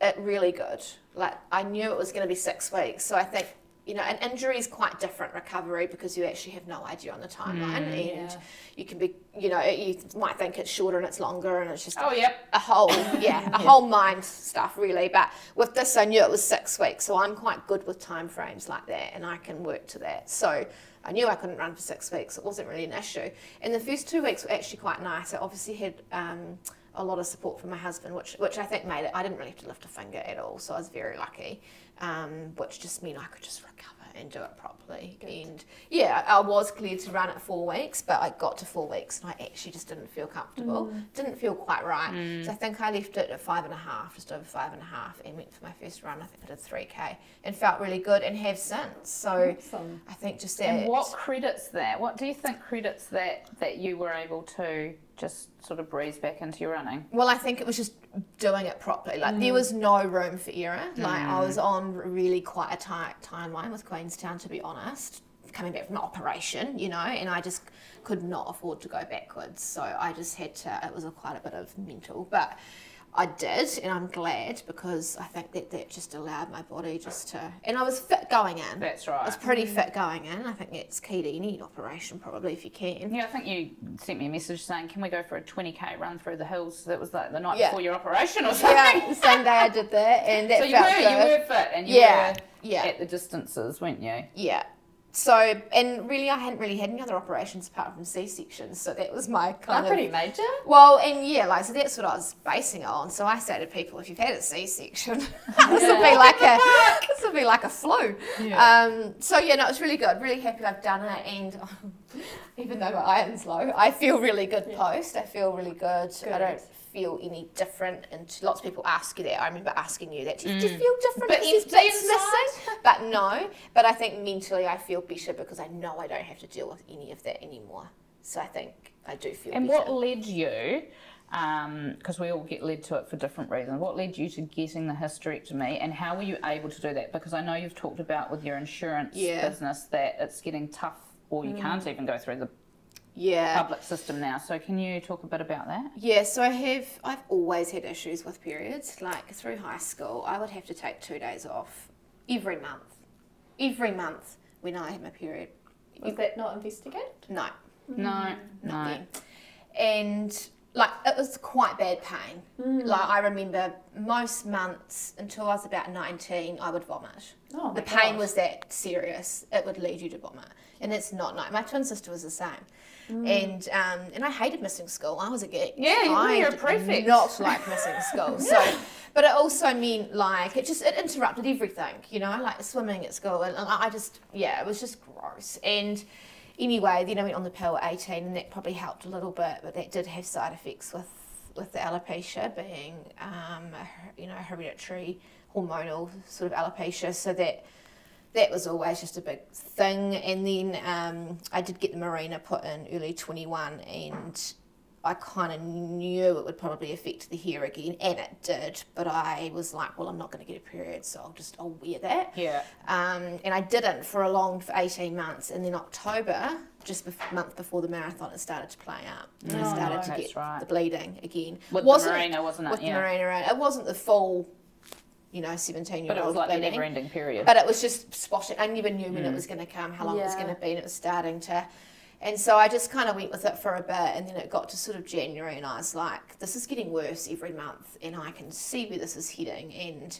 it really good. Like I knew it was going to be six weeks, so I think. You know, an injury is quite different recovery because you actually have no idea on the timeline, and yeah. you can be, you know, you might think it's shorter and it's longer, and it's just Oh, yep. a whole yeah a whole mind stuff really. But with this i knew it was six weeks so i'm quite good with time frames like that and i can work to that. So i knew i couldn't run for six weeks. It wasn't really an issue. And the first two weeks were actually quite nice. I obviously had um, a lot of support from my husband which which i think made it i didn't really have to lift a finger at all so i was very lucky um, which just meant i could just recover and do it properly. And yeah i was cleared to run at four weeks but i got to four weeks and i actually just didn't feel comfortable. Didn't feel quite right. So i think i left it at five and a half just over five and a half and went for my first run. I think i did 3k and felt really good and have since. So Awesome. i think just that And what credits that? What do you think credits that that you were able to just sort of breeze back into your running? Well, I think it was just doing it properly. Like there mm. was no room for error. Like I was mm. on really quite a tight timeline with Queenstown, to be honest. Coming back from an operation, you know, and I just could not afford to go backwards. So I just had to. It was a quite a bit of mental, but I did, and I'm glad because I think that that just allowed my body just to. And I was fit going in. That's right. I was pretty mm. fit going in. I think that's key to any operation, probably, if you can. Yeah, I think you sent me a message saying, "Can we go for a 20k run through the hills?" That was like the night Yeah. before your operation or something. Yeah, the same day I did that, and that so you felt were good. you were fit and you Yeah, were yeah. at the distances, weren't you? Yeah. So, and really, I hadn't really had any other operations apart from C sections. So that was my kind Not of. pretty major. Well, and yeah, like so that's what I was basing it on. So I say to people, if you've had a C section, this will be like a this will be like a flu. Um, so yeah, no, it's really good. Really happy I've done it, and even though my iron's low, I feel really good post. I feel really good. I don't feel any different. And lots of people ask you that. I remember asking you that. Do you, do you feel different? But Is empty missing? But no. But I think mentally I feel better because I know I don't have to deal with any of that anymore. So I think I do feel And better. what led you? Because we all get led to it for different reasons. What led you to getting the hysterectomy, and how were you able to do that? Because I know you've talked about with your insurance Yeah. Mm. business that it's getting tough, or you can't even go through the yeah. public system now. So can you talk a bit about that? Yeah, so I have I've always had issues with periods. Like through high school, I would have to take two days off every month. Every month when I had my period. Was that not investigated? No, mm. No, no. nothing. And like it was quite bad pain. Mm. Like I remember most months until I was about nineteen, I would vomit. Oh, the pain gosh. was that serious; it would lead you to vomit, and it's not nice. My twin sister was the same, and um, and I hated missing school. I was a geek. Yeah, you were I a prefect. Not like missing school. So, but it also meant like it just it interrupted everything. You know, like swimming at school, and I I just yeah, it was just gross. And anyway, then I went on the pill at eighteen, and that probably helped a little bit, but that did have side effects with with the alopecia being um, a you know hereditary hormonal sort of alopecia, so that that was always just a big thing. And then um, I did get the Mirena put in early 21, and I kind of knew it would probably affect the hair again, and it did. But I was like, well, I'm not going to get a period, so I'll just I'll wear that. Yeah. Um, and I didn't for a long for 18 months, and then October, just a month before the marathon, it started to play up. And I Oh, started no. to get right. the bleeding again. With Wasn't- the Mirena, wasn't it? with yeah. the Mirena, right? it wasn't the full, you know, 17 year But old it was like the bleeding. never ending period. But it was just spotting. I never knew Mm. when it was going to come, how long it was going to be, and it was starting to. And so I just kind of went with it for a bit, and then it got to sort of January, and I was like, this is getting worse every month, and I can see where this is heading. And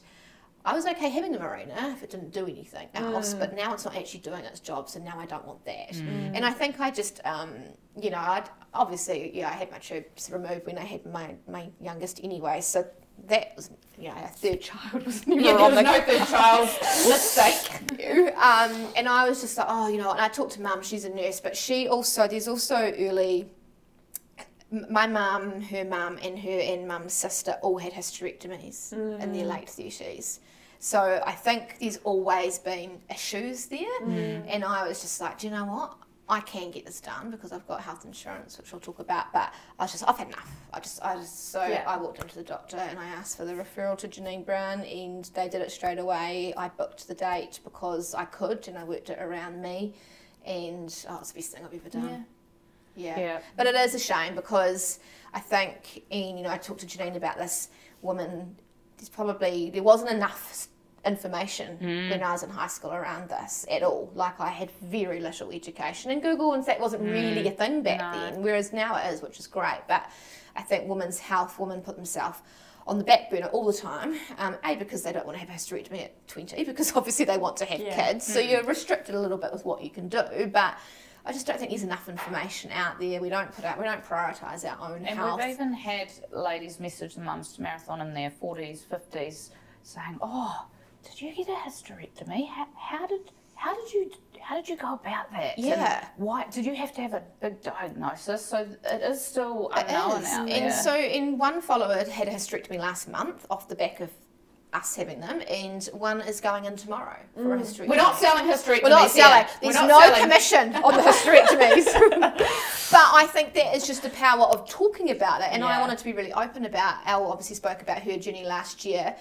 I was okay having the Mirena if it didn't do anything else, Mm. but now it's not actually doing its job, so now I don't want that. And I think I just, um, you know, I'd, obviously, yeah, I had my tubes removed when I had my, my youngest anyway, so that was, you know, a third child was never yeah, on was the no third child you. Um, and I was just like, oh, you know, and I talked to mum, she's a nurse, but she also, there's also early, my mum, her mum, and her and mum's sister all had hysterectomies in their late 30s. So I think there's always been issues there. And I was just like, do you know what? I can get this done because I've got health insurance, which we'll talk about. But I was just, I've had enough. I just, I just, so Yeah. I walked into the doctor and I asked for the referral to Janine Brown, and they did it straight away. I booked the date because I could, and I worked it around me, and oh, it's the best thing I've ever done. Yeah. Yeah. yeah. But it is a shame because I think, and you know, I talked to Janine about this woman. There's probably there wasn't enough information hmm. when I was in high school around this at all. Like I had very little education, and Google, in fact, wasn't really hmm. a thing back No. then. Whereas now it is, which is great. But I think women's health, women put themselves on the back burner all the time. Um, a because they don't want to have a hysterectomy at 20, because obviously they want to have Yeah. kids. So hmm. you're restricted a little bit with what you can do, but. I just don't think there's enough information out there. We don't put out, we don't prioritise our own And health. we've even had ladies message the mums to marathon in their 40s, 50s, saying, "Oh, did you get a hysterectomy? How, how did how did you how did you go about that? And Yeah. why did you have to have a big diagnosis? So it is still It unknown is. out And there. so, in one follower had a hysterectomy last month off the back of us having them, and one is going in tomorrow for a mm. hysterectomy. We're not selling hysterectomies. We're not selling. here. There's not no selling- commission on the hysterectomies. but I think that is just the power of talking about it. And I wanted to be really open about. Elle obviously spoke about her journey last year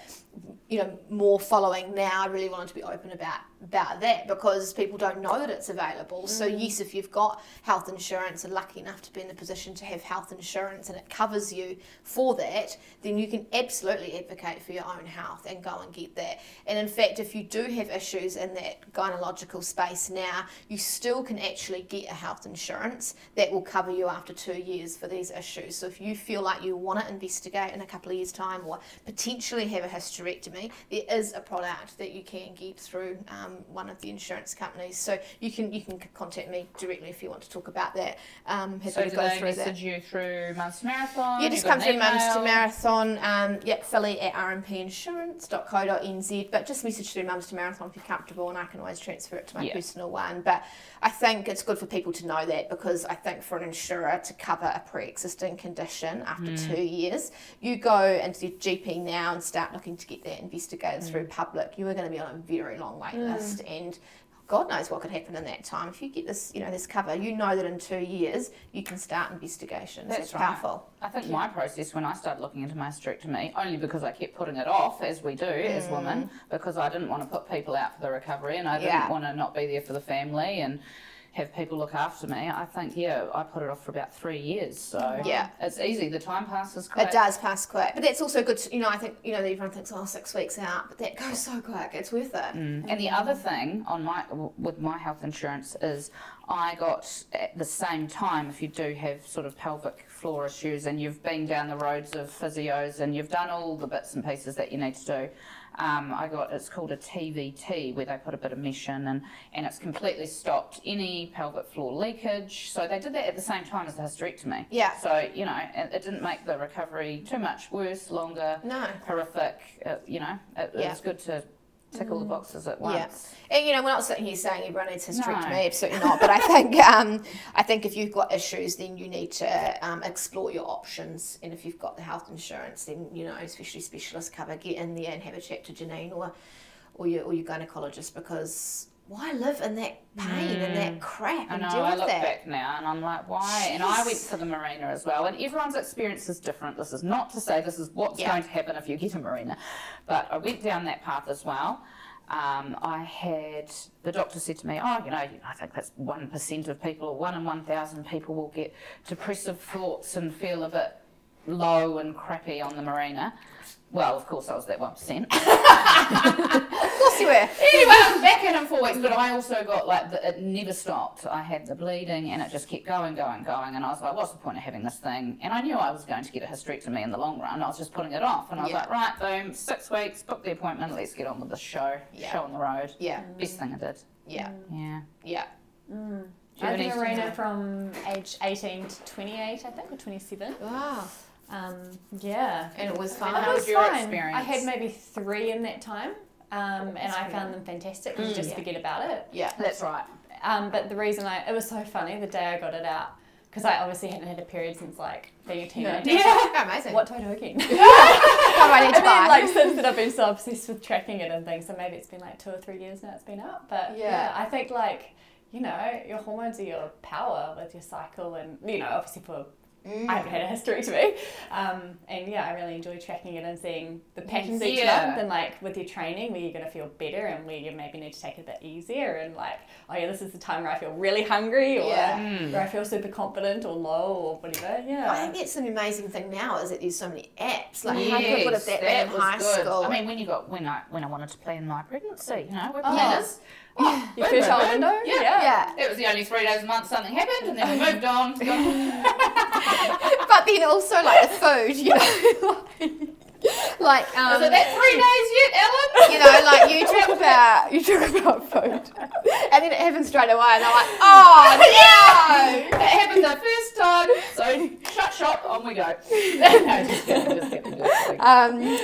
you know more following now. I really wanted to be open about about that because people don't know that it's available. So mm. yes, if you've got health insurance and lucky enough to be in the position to have health insurance and it covers you for that, then you can absolutely advocate for your own health and go and get that. And in fact, if you do have issues in that gynecological space now, you still can actually get a health insurance that will cover you after two years for these issues. So if you feel like you want to investigate in a couple of years' time or potentially have a hysterectomy, there is a product that you can get through. Um, one of the insurance companies. So you can you can contact me directly if you want to talk about that. Um, happy So to do go they through that. message you through Mums to Marathon? Yeah, just come through Mums to? Marathon. Um, yep, Philly at rmpinsurance.co.nz. But just message through Mums to Marathon if you're comfortable, and I can always transfer it to my Yeah. personal one. But I think it's good for people to know that because I think for an insurer to cover a pre-existing condition after Mm. two years, you go into your GP now and start looking to get that investigated through Mm. public. You are going to be on a very long wait list and. God knows what could happen in that time. If you get this, you know, this cover, you know that in two years you can start investigations. That's It's right. powerful. I think my process when I started looking into my hysterectomy, only because I kept putting it off, as we do as women, because I didn't want to put people out for the recovery and I didn't Mm. Yeah. want to not be there for the family and have people look after me. I think, yeah, I put it off for about three years. So Yeah. it's easy. The time passes quick. It does pass quick, but that's also good. To, you know, I think you know everyone thinks, oh, six weeks out, but that goes so quick. It's worth it. Mm. And the other thing on my with my health insurance is I got at the same time if you do have sort of pelvic floor issues and you've been down the roads of physios and you've done all the bits and pieces that you need to do. Um, I got it's called a TVT where they put a bit of mesh in and, and it's completely stopped any pelvic floor leakage. So they did that at the same time as the hysterectomy. Yeah. So you know it, it didn't make the recovery too much worse, longer, No. horrific. Uh, you know it, Yeah. it's good to tick all the boxes at once. Yeah, and you know we're not sitting here saying everyone needs hysterectomy, No. absolutely not. But I think um, I think if you've got issues, then you need to um, explore your options. And if you've got the health insurance, then you know, especially specialist cover, get in there and have a chat to Janine or or your or your gynecologist because why live in that pain and that crap I and know, deal I with look that? back now and I'm like, why? And I went to the Mirena as well, and everyone's experience is different. This is not to say this is what's Yeah. going to happen if you get a Mirena, but I went down that path as well. Um, I had the doctor said to me, "Oh, you know, I think that's one percent of people, or one in one thousand people, will get depressive thoughts and feel a bit low and crappy on the Mirena." Well, of course, I was that one percent. Of course you were. anyway, I was back in in four weeks, but I also got like the, it never stopped. I had the bleeding, and it just kept going, going, going. And I was like, "What's the point of having this thing?" And I knew I was going to get a hysterectomy in the long run. I was just putting it off, and I was Yeah. like, "Right, boom, six weeks, book the appointment. Let's get on with the show. Yeah. Show on the road. Yeah, Best thing I did. yeah, Yeah. yeah. Mm. Do you I have did any- arena from age 18 to 28, I think, or 27. Wow. Um, yeah. And it was And fun. how was was your fine. experience? I had maybe three in that time, um, and I found them fantastic. You just Yeah. forget about it. Yeah. That's right. Um, but the reason I, it was so funny the day I got it out, because I obviously hadn't had a period since like being a teenager. Yeah. Amazing. What do I do again? What do I need to and then, buy? like, since then, I've been so obsessed with tracking it and things. So maybe it's been like two or three years now it's been up. But Yeah. yeah, I think, like, you know, your hormones are your power with your cycle, and, you know, obviously for. Mm. I haven't had a hysterectomy, um, and yeah, I really enjoy tracking it and seeing the patterns each Yeah. month, and like with your training, where you're going to feel better, and where you maybe need to take it a bit easier, and like, oh yeah, this is the time where I feel really hungry, or Yeah. Mm. where I feel super confident or low or whatever. Yeah, I think that's an amazing thing now is that there's so many apps. Like how good would have that, been in high good. school? I mean, when you got when I when I wanted to plan my pregnancy, you know, we're Oh. planners. Oh, your boom, fertile boom, boom. window. Yeah. yeah. It was the only three days a month something happened, and then we moved on. but then also like the food, you know. like um, Was it that three days yet, Ellen? you know, like you talk about you talk about food, and then it happens straight away, and they're like, oh no. That happened the first time, so shut shop, on we go. no, just kidding, just kidding, just kidding. um,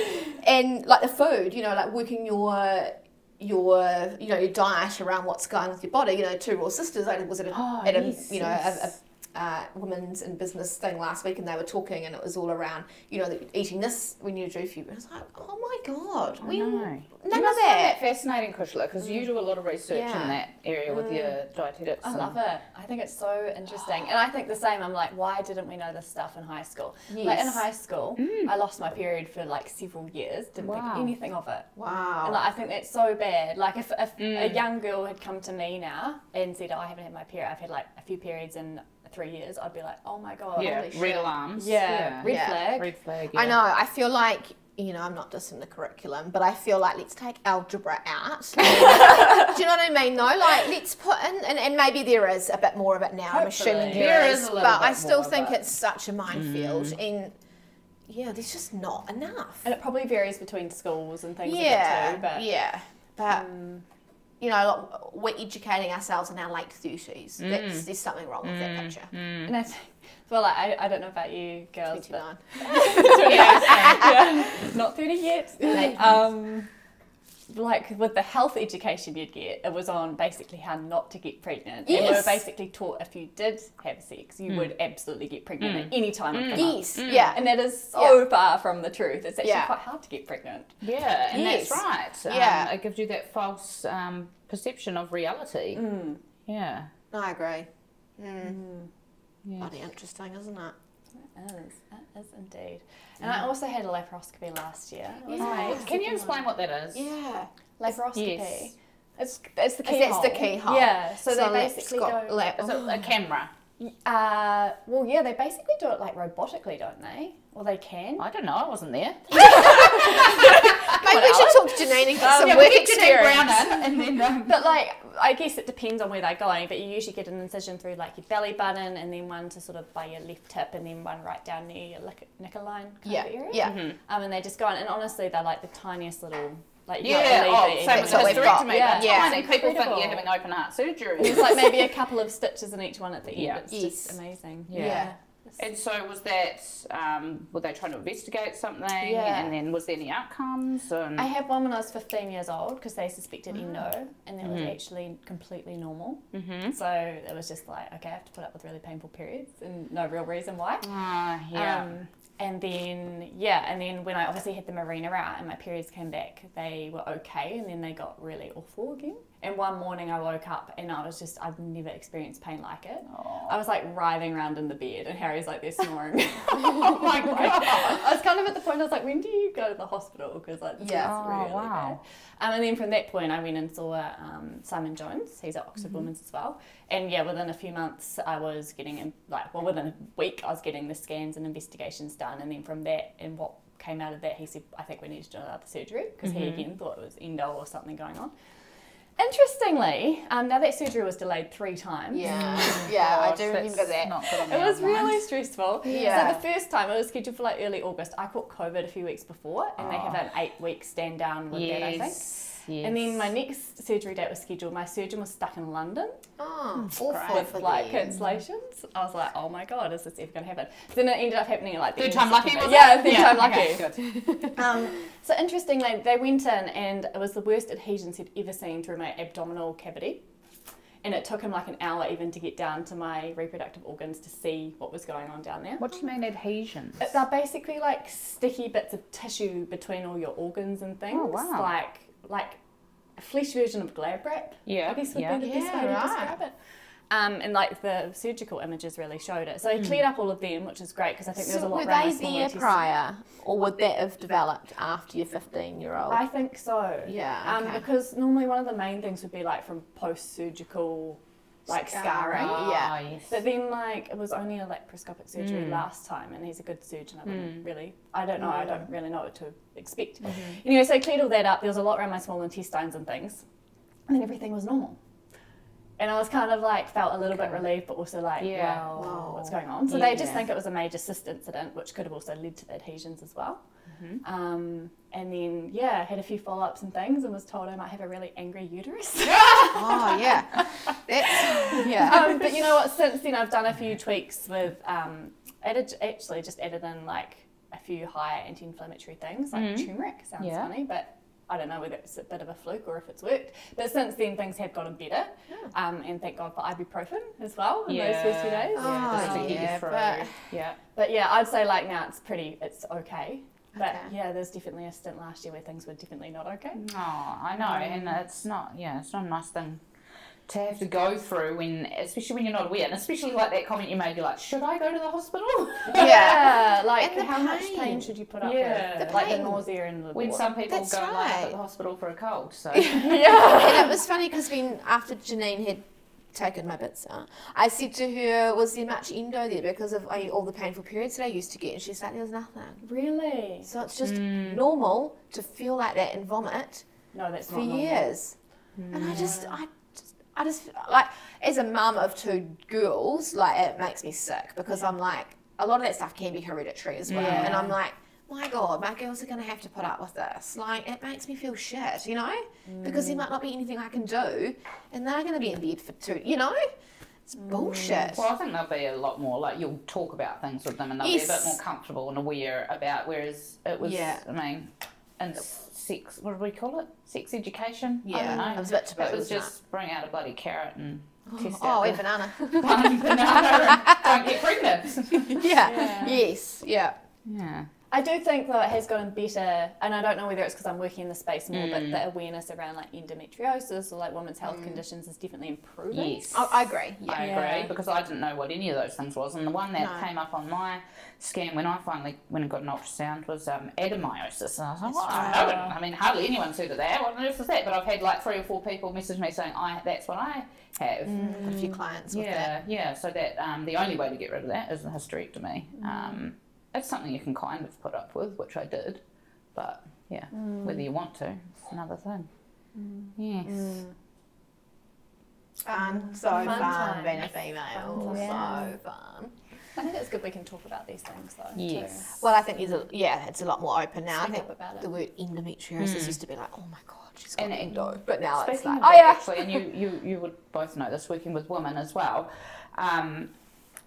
and like the food, you know, like working your your you know your diet around what's going on with your body. You know, two raw sisters. I was at a, Oh, at a yes, you know yes. A, a uh, women's in business thing last week, and they were talking, and it was all around, you know, eating this when you're due for you. I was like, oh my god, we know. none you of must find that. fascinating, Kushla, because you do a lot of research Yeah. in that area with your dietetics. I and- love it. I think it's so interesting. And I think the same. I'm like, why didn't we know this stuff in high school? Like in high school, I lost my period for like several years, didn't Wow. think anything of it. Wow. And like, I think that's so bad. Like if, if Mm. a young girl had come to me now and said, oh, I haven't had my period, I've had like a few periods in three years, I'd be like, oh my God. Yeah, Holy red shit. alarms. Yeah, red Yeah. flag. Red flag. I know. I feel like you know I'm not just in the curriculum, but I feel like let's take algebra out. Do you know what I mean? No, like let's put in, and, and maybe there is a bit more of it now. I'm assuming there There is, is a little but I still more, think but- it's such a minefield, mm. and yeah, there's just not enough. And it probably varies between schools and things yeah, a bit too. But yeah, but. Mm. You know, we're educating ourselves in our late thirties. That's mm. There's something wrong with that mm. picture. Mm. And I think, well, like, I, I don't know about you girls, Twenty but nine. yeah, not 30 yet. Late. Um, like with the health education you'd get, it was on basically how not to get pregnant. And we were basically taught if you did have sex, you hmm. would absolutely get pregnant at hmm. any time of the hmm. month. Yes. Yeah. And that is so far from the truth. It's actually Yeah. quite hard to get pregnant. Yeah, and Yes. that's right. Um, Yeah. It gives you that false um, perception of reality. Yeah. I agree. Yeah. Bloody interesting, isn't it? It is. It is indeed. And I also had a laparoscopy last year. Yeah. my Can you explain what that is? Yeah. laparoscopy? Yes. It's it's the If keyhole. that's the keyhole. Yeah. So, they basically go- go. let- Is it a camera? Uh, well, yeah, they basically do it like robotically, don't they? Or they can. I don't know. I wasn't there. Maybe we should talk to Janine and get some yeah, work we get Janine Brown experience. and then um, But like, I guess it depends on where they're going. But you usually get an incision through like your belly button, and then one to sort of by your left hip, and then one right down near your lick- knicker line kind Yeah, of area. yeah. Um, and they just go on, and honestly, they're like the tiniest little like you yeah, can't oh, believe same that with That's what the we've got. hysterectomy. Yeah. Yeah. tiny people think you're having open heart surgery. It's like maybe a couple of stitches in each one at the end. Yeah. It's Yes. just amazing. Yeah. And so was that? Um, were they trying to investigate something? Yeah. And then was there any outcomes? And I had one when I was 15 years old because they suspected endo, and that was actually completely normal. Mm-hmm. So it was just like, okay, I have to put up with really painful periods and no real reason why. Ah, yeah. Um, and then, yeah, and then when I obviously had the Mirena out and my periods came back, they were okay, and then they got really awful again. And one morning I woke up and I was just, I've never experienced pain like it. I was like writhing around in the bed, and Harry's like they're snoring. oh my god. I was kind of at the point I was like, when do you go to the hospital? Because like, this Yeah. is Oh, really wow. bad. Um, and then from that point, I went and saw um, Simon Jones. He's at Oxford Women's as well. And yeah, within a few months, I was getting in, like, well, within a week, I was getting the scans and investigations done. And then from that, and what came out of that, he said, I think we need to do another surgery because he again thought it was endo or something going on. Interestingly, um, now that surgery was delayed three times. Yeah, yeah, I do remember that. It was really stressful. Yeah. So the first time it was scheduled for like early August. I caught COVID a few weeks before, and they have Oh. an eight week stand down with that, I think. Yes. Yes. And then my next surgery date was scheduled. My surgeon was stuck in London Oh, awful with for like them. cancellations. I was like, oh my god, is this ever going to happen? Then it ended up happening at like the Third end of time lucky, was Yeah, it? third Yeah, time lucky. okay, good. Um, so interestingly, they went in and it was the worst adhesions he'd ever seen through my abdominal cavity. And it took him like an hour even to get down to my reproductive organs to see what was going on down there. What do you mean adhesions? Uh, They're basically like sticky bits of tissue between all your organs and things. Oh, wow. Like like a flesh version of glad wrap. Yeah, I guess would yeah. be the best Yeah, way to right. describe it. Um, and like the surgical images really showed it. So he cleared up all of them, which is great because I think there's So a lot were they there prior, or would that have developed after your 15 year old? I think so. Yeah, Um, okay. because normally one of the main things would be like from post-surgical, like scarring. Scarring. Yeah. Ah, yes. But then, like, it was only a laparoscopic surgery Mm. last time, and he's a good surgeon. I wouldn't really, I don't know, I Mm. don't really know what to expect. Mm-hmm. Anyway, so I cleared all that up. There was a lot around my small intestines and things, and then everything was normal. And I was kind of like felt a little bit relieved, but also like, Yeah. well, Whoa. what's going on? So they just Yeah. think it was a major cyst incident, which could have also led to the adhesions as well. Mm-hmm. Um, and then, yeah, had a few follow ups and things, and was told I might have a really angry uterus. oh, yeah. That's, yeah. um, but you know what? Since then, I've done a few tweaks with um, added actually just added in like a few high anti-inflammatory things like turmeric. Sounds Yeah. funny, but I don't know whether it's a bit of a fluke or if it's worked. But since then, things have gotten better. Um, and thank God for ibuprofen as well in those first few days. Oh, just yeah, but- Yeah. But yeah, I'd say like now it's pretty, it's okay. But Okay. yeah, there's definitely a stint last year where things were definitely not okay. Oh, I know, and it's not. Yeah, it's not a nice thing to have to go through when, especially when you're not aware, and especially like that comment you made. You're like, should I go to the hospital? Yeah. like And the how much pain. pain should you put up Yeah. with? The like the nausea and the when what- some people That's go line up at the hospital for a cold. So yeah. and it was funny because when after Janine had taken my bits out, I said to her, "Was there much endo there because of uh, all the painful periods that I used to get?" And she's like, "There was nothing." Really? So it's just Mm. normal to feel like that and vomit No, that's for not normal. years. And I just, I just, I just like as a mum of two girls, like it makes me sick because I'm like, a lot of that stuff can be hereditary as well, Yeah. and I'm like. My God, my girls are going to have to put up with this. Like, it makes me feel shit, you know? Because there mm. might not be anything I can do, and they're going to be in bed for two, you know? It's mm. bullshit. Well, I think they'll be a lot more like you'll talk about things with them, and they'll be a bit more comfortable and aware about. Whereas it was, Yeah. I mean, and sex. What do we call it? Sex education. I Yeah, don't know. it was a bit taboo, It was just bring out a bloody carrot and oh, test Oh, out a banana. banana don't get pregnant. yeah. Yeah. Yes. Yeah. Yeah. I do think though it has gotten better, and I don't know whether it's because I'm working in the space more, Mm. but the awareness around like endometriosis or like women's health conditions is definitely improving. Yes. I, I agree. Yeah. I Yeah. agree because I didn't know what any of those things was, and the one that No. came up on my scan when I finally when I got an ultrasound was um, adenomyosis, and I was like, well, I, know it. I mean, hardly anyone's heard of that. What on earth is that? But I've had like three or four people message me saying, I that's what I have. Got a few clients with Yeah, that. yeah. So that um, the only way to get rid of that is a hysterectomy. Um, it's something you can kind of put up with, which I did, but yeah, whether you want to, it's another thing. Yes. Mm. Fun. Mm. So Fun fun, time. being a female. Fun time. So fun. I think it's good we can talk about these things though. Yes. Well, I think there's a yeah, it's a lot more open now. I think up about it. the word endometriosis mm. used to be like, oh my god, she's got And- endo, but now it's like, of oh yeah. actually, and you, you, you would both know this, working with women as well. Um,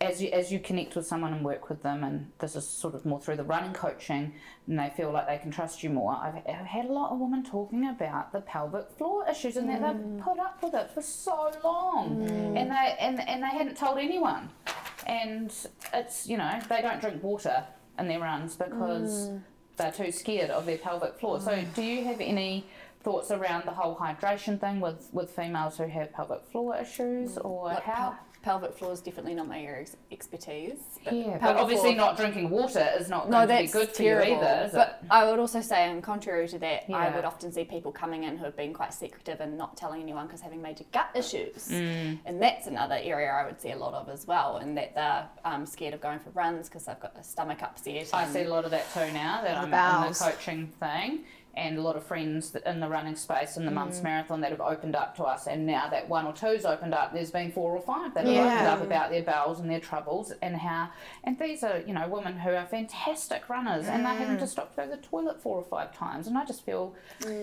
as you, as you connect with someone and work with them, and this is sort of more through the running coaching, and they feel like they can trust you more. I've, I've had a lot of women talking about the pelvic floor issues, and that they've mm. put up with it for so long, mm. and they and, and they hadn't told anyone. And it's you know they don't drink water in their runs because mm. they're too scared of their pelvic floor. So, do you have any thoughts around the whole hydration thing with, with females who have pelvic floor issues, or Like how? pel- pelvic floor is definitely not my area of expertise. But yeah, but obviously floor- not drinking water is not No, going to be that's good for you either, is but it? I would also say, and contrary to that, I would often see people coming in who have been quite secretive and not telling anyone because having major gut issues, Mm. and that's another area I would see a lot of as well, and that they're um, scared of going for runs because they've got a stomach upset. I see a lot of that too now that I'm in the coaching thing, and a lot of friends in the running space in the Mm. Mums to Marathon that have opened up to us, and now that one or two's opened up, there's been four or five that have Yeah. opened up about their bowels and their troubles and how, and these are you know women who are fantastic runners and they're having Mm. to stop to go to the toilet four or five times, and I just feel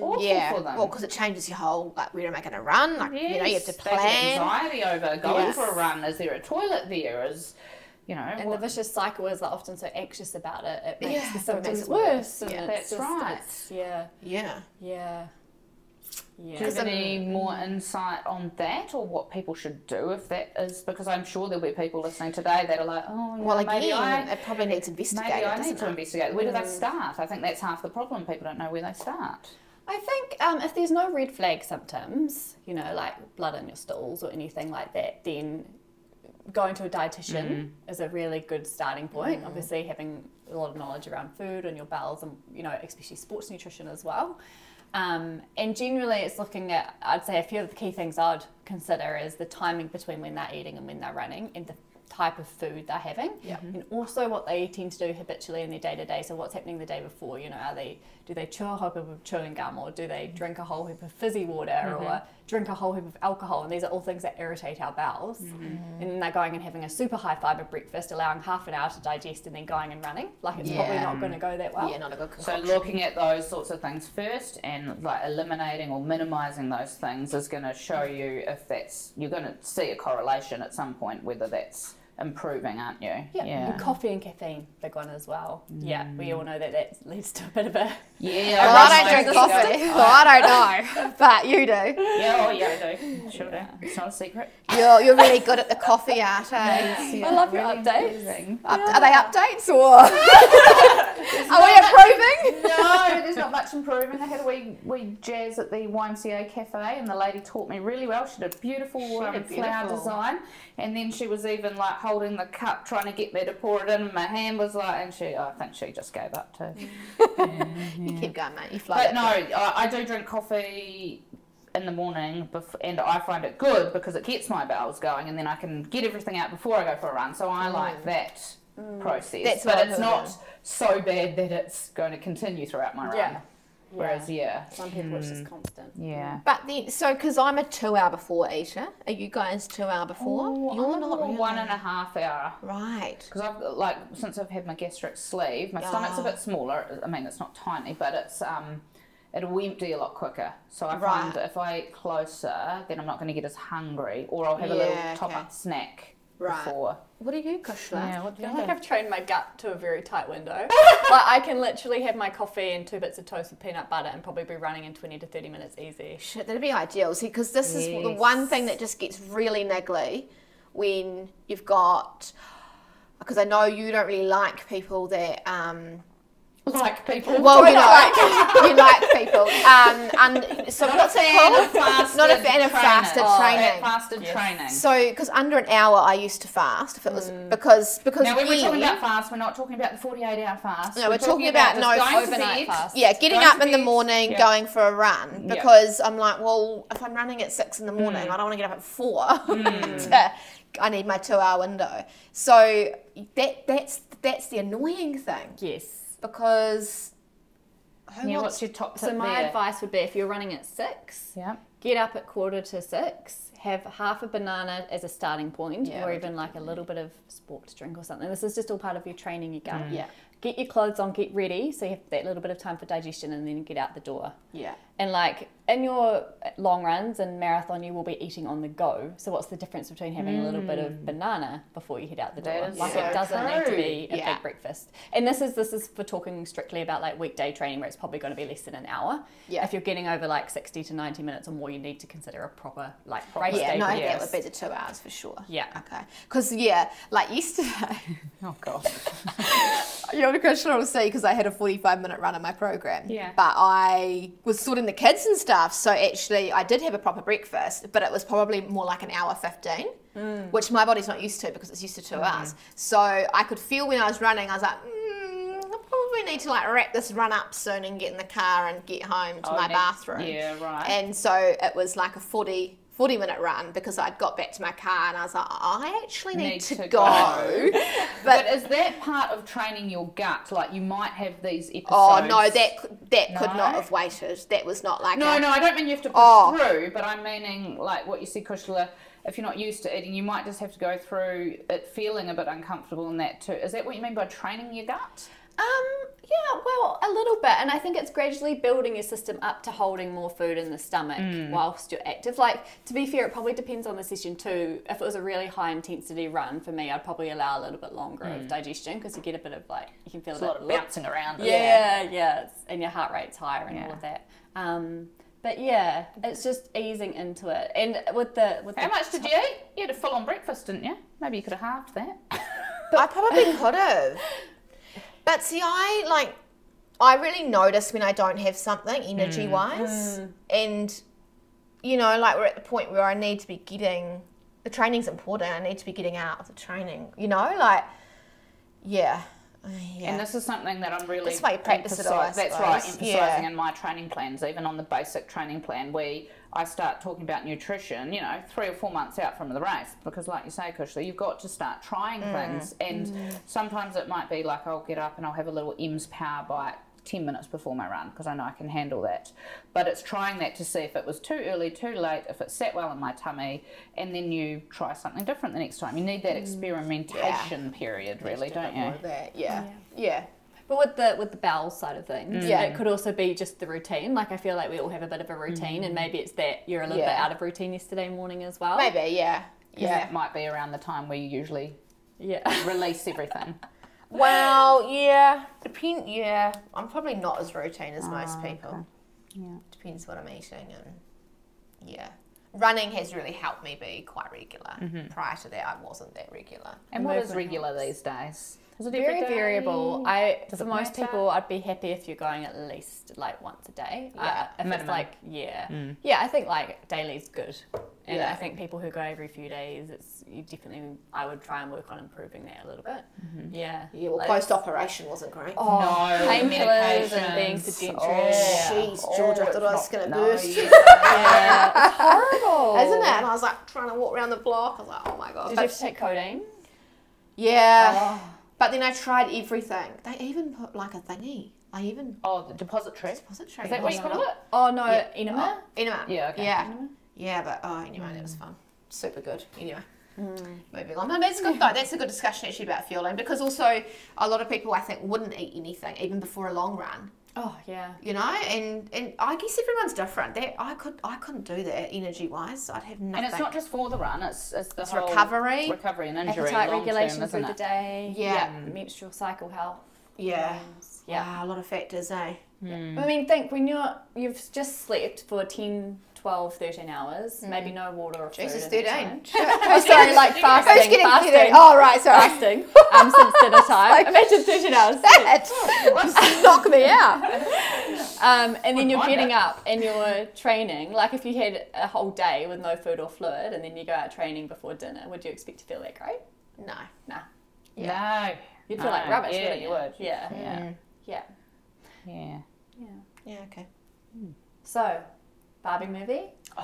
awful Yeah, for them. well, because it changes your whole like where am I going to run? Like you know, you have to Yes, they plan. anxiety over going Yes. for a run. Is there a toilet there? Is you know And what- the vicious cycle is like often so anxious about it, it makes Yeah, the it symptoms makes it worse. worse. And Yeah. it's That's just- right. it's- Yeah, Yeah. yeah, yeah. Do you have Because, any more insight on that, or what people should do if that is? Because I'm sure there'll be people listening today that are like, "Oh, Well, yeah, maybe again, I, it probably needs maybe. I need doesn't to it? investigate." Where do they start? I think that's half the problem. People don't know where they start. I think um, if there's no red flag symptoms, you know, like blood in your stools or anything like that, then going to a dietitian is a really good starting point. Obviously, having a lot of knowledge around food and your bowels, and you know, especially sports nutrition as well. Um, and generally, it's looking at, I'd say, a few of the key things I'd consider is the timing between when they're eating and when they're running, and the type of food they're having, and also what they tend to do habitually in their day to day. So, what's happening the day before? You know, are they do they chew a whole heap of chewing gum, or do they mm. drink a whole heap of fizzy water, or mm-hmm. drink a whole heap of alcohol? And these are all things that irritate our bowels. Mm-hmm. And then they're going and having a super high fiber breakfast, allowing half an hour to digest, and then going and running. Like it's probably not going to go that well. Yeah, not a good So looking at those sorts of things first, and like eliminating or minimising those things, is going to show you if that's you're going to see a correlation at some point whether that's improving, aren't you? Yeah. And coffee and caffeine, big one as well. Yeah, we all know that that leads to a bit of a. Yeah. Well, I don't drink coffee. Well, I don't know, but you do. Yeah, oh yeah, I do. Sure do. It's not a secret. You're, you're really good at the coffee art, eh? I love your updates. Up, Are they updates or are we improving? no, there's not much improving. I had a wee, wee jazz at the YMCA cafe, and the lady taught me really well. She did a beautiful um, did flower design, and then she was even like holding the cup, trying to get me to pour it in. And my hand was like, and she, I think she just gave up too. You keep going, mate. You flow. But no, I, I do drink coffee in the morning, bef- and I find it good because it gets my bowels going, and then I can get everything out before I go for a run. So I like that process. Mm. That's but it's not so bad that it's going to continue throughout my run. Yeah. Whereas, yeah, Some people it's just constant. yeah. But then, so because I'm a two hour before eater, are you guys two hour before? You're I'm not really. one and a half hour. Right. Because I've got, like since I've had my gastric sleeve, my stomach's a Ah. bit smaller. I mean, it's not tiny, but it's um, it'll empty a lot quicker. So I Right. find if I eat closer, then I'm not going to get as hungry, or I'll have a little top okay. up snack Right. before. What do you, Kushla? Yeah, what I do you feel like? I've trained my gut to a very tight window. like I can literally have my coffee and two bits of toast with peanut butter and probably be running in 20 to 30 minutes easy. Shit, that'd be ideal. See, because this is the one thing that just gets really niggly when you've got. Because I know you don't really like people that. Um, Like people. well, you know, you like people. Um, and so Not a what's it fan of fasted Not a fan of training. fasted Oh, training. Fasted Yes. training. So, because under an hour, I used to fast if it was mm. because because Now, when we're talking about fast, we're not talking about the 48 hour fast. No, we're talking about just no overnight bed, fast. yeah, getting going up in the morning, yeah. going for a run Yeah. because I'm like, well, if I'm running at six in the morning, mm. I don't want to get up at four. Mm. to- I need my two-hour window. So that that's that's the annoying thing Yes. Because who Yeah, what's your top So my there? advice would be if you're running at six, Yeah. get up at quarter to six, have half a banana as a starting point, Yeah, or even like a little bit of sports drink or something. This is just all part of your training your gut. Mm. Yeah. Get your clothes on, get ready, so you have that little bit of time for digestion, and then get out the door. yeah And like in your long runs and marathon, you will be eating on the go. So what's the difference between having a little bit of mm. banana before you head out the door? Like so it doesn't need to be a Yeah. big breakfast. And this is this is for talking strictly about like weekday training where it's probably going to be less than an hour. Yeah. If you're getting over like sixty to ninety minutes or more, you need to consider a proper like race yeah day. no breakfast. that would be the two hours for sure Yeah. okay because yeah like yesterday Oh, God. You're the Christian will see because I had a 45 minute run in my program. Yeah. But I was sorting the kids and stuff, so actually I did have a proper breakfast, but it was probably more like an hour 15, which my body's not used to because it's used to 2 hours. So I could feel when I was running, I was like, mm, I probably need to like wrap this run up soon and get in the car and get home to Oh, my bathroom. yeah, right. And so it was like a 40. 40 minute run because I'd got back to my car and I was like, I actually need, Need to, to go. go. but But is that part of training your gut? Like you might have these episodes. Oh no, that could- that could not have waited. That was not like No, a, no, I don't mean you have to push Oh. through, but I'm meaning like what you said, Kushla. If you're not used to eating, you might just have to go through it feeling a bit uncomfortable in that too. Is that what you mean by training your gut? Um, yeah, well, a little bit, and I think it's gradually building your system up to holding more food in the stomach whilst you're active. Like, to be fair, it probably depends on the session too. If it was a really high intensity run for me, I'd probably allow a little bit longer of digestion because you get a bit of like you can feel There's a a bit lot of bouncing around. Yeah, yeah, it's, and your heart rate's higher and all of that. Um, but yeah, it's just easing into it, and with the with How the much did you eat? You had a full on breakfast, didn't you? Maybe you could have halved that. I probably could have. But see, I like, I really notice when I don't have something energy wise, mm. mm. and you know, like we're at the point where I need to be getting the training's important. I need to be getting out of the training. You know, like, yeah, yeah. And this is something that I'm really That's why you practice it all, I That's right, suppose. emphasising Yeah. in my training plans, even on the basic training plan, where I start talking about nutrition, you know, three or four months out from the race, because like you say, Kushla, you've got to start trying Mm. things, and sometimes it might be like I'll get up and I'll have a little Em's power bite. 10 minutes before my run because I know I can handle that. But it's trying that to see if it was too early, too late, if it sat well in my tummy, and then you try something different the next time. You need Mm. that experimentation period, really, don't you? More of that. Yeah. yeah, But with the with the bowel side of things, Yeah. it could also be just the routine. Like I feel like we all have a bit of a routine, and maybe it's that you're a little bit out of routine yesterday morning as well. Maybe, yeah, yeah. that might be around the time where you usually Yeah. release everything. Well, yeah, depend. Yeah, I'm probably not as routine as most people. Yeah. Depends what I'm eating, and yeah, running has really helped me be quite regular. Prior to that, I wasn't that regular. And what is Movement regular these days? Is it Very every day? variable. I Does for most matter? people, I'd be happy if you're going at least like once a day. Yeah, uh, if it's minimum. like yeah, yeah. I think like daily's good, and Yeah. I think people who go every few days, it's you definitely. I would try and work on improving that a little bit. Yeah. Yeah, well, Like- post operation wasn't great. Oh, No, painkillers and being medications. sedentary. Oh, Jeez, George, I thought I was it's gonna not- burst. you- yeah, it's horrible. Isn't it? And I was like trying to walk around the block. I was like, oh my god. Did you have to take codeine? yeah. But then I tried everything. They even put like a thingy. I even Oh, the depository. depository. Is that what you call it? Oh no, Yeah. enema. Enema. Yeah, okay. Yeah. Yeah, but oh, anyway, that was mm. fun. Super good. Anyway. Mm. Moving on. No, that's good though. That's a good discussion actually about fueling because also a lot of people I think wouldn't eat anything even before a long run. Oh yeah. You know, and and I guess everyone's different. That I could I couldn't do that energy wise. I'd have nothing. And it's not just for the run; it's it's the It's whole recovery. recovery and injury, Appetite long regulation term, through isn't the it? day. Yeah. Mm. Menstrual cycle health. yeah. Yeah. Wow, a lot of factors, eh? Hmm. I mean, think when you're you've just slept for 10, 12, 13 hours, maybe no water or food. Jesus, in that 13. time. oh, sorry, like fasting. Who's getting fasting. kidding? Oh, right, sorry. fasting. Um, since dinner time. like, Imagine 13 hours. That knock me out. Um, and then you're getting it. up and you're training. Like if you had a whole day with no food or fluid, and then you go out training before dinner, would you expect to feel that great? No. Nah. No, You'd feel like No. rubbish, Yeah, wouldn't you you? would. Yeah. Yeah, Yeah. yeah. Yeah. Yeah, okay. So, Barbie movie.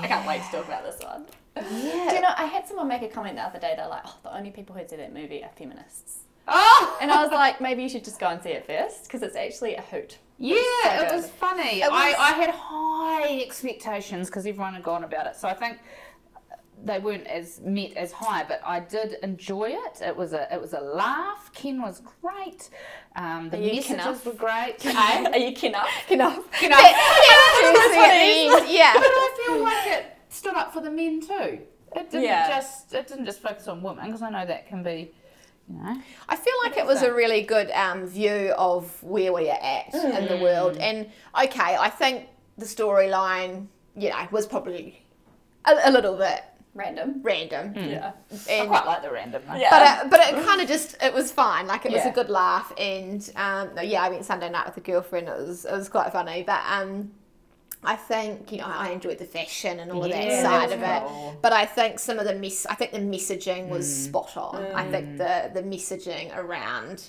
I can't wait to talk about this one. Yeah. Do you know, I had someone make a comment the other day, they're like, oh, the only people who'd see that movie are feminists. Oh, And I was like, maybe you should just go and see it first, because it's actually a hoot. yeah, so it was funny. It I, I had high expectations because everyone had gone about it, so I think they weren't as met as high, but I did enjoy it. It was a it was a laugh. Ken was great. Um, the Are messages Knuff? were great. Are you Kenough? You know, You know, yeah. But I feel like it stood up for the men too. It didn't Yeah. just it didn't just focus on women because I know that can be, you know. I feel like it was a really good um, view of where we are at in the world. And okay, I think the storyline, you know, was probably a, a little bit Random. random. Yeah. I And, quite like the randomness. Yeah. but it, but it kind of just it was fine. Like it was a good laugh. And um, yeah, I went Sunday night with a girlfriend. It was it was quite funny. But um, I think you know I enjoyed the fashion and all of Yeah, that that side of it. cool. But I think some of the mess, I think the messaging was Mm. spot on. I think the the messaging around,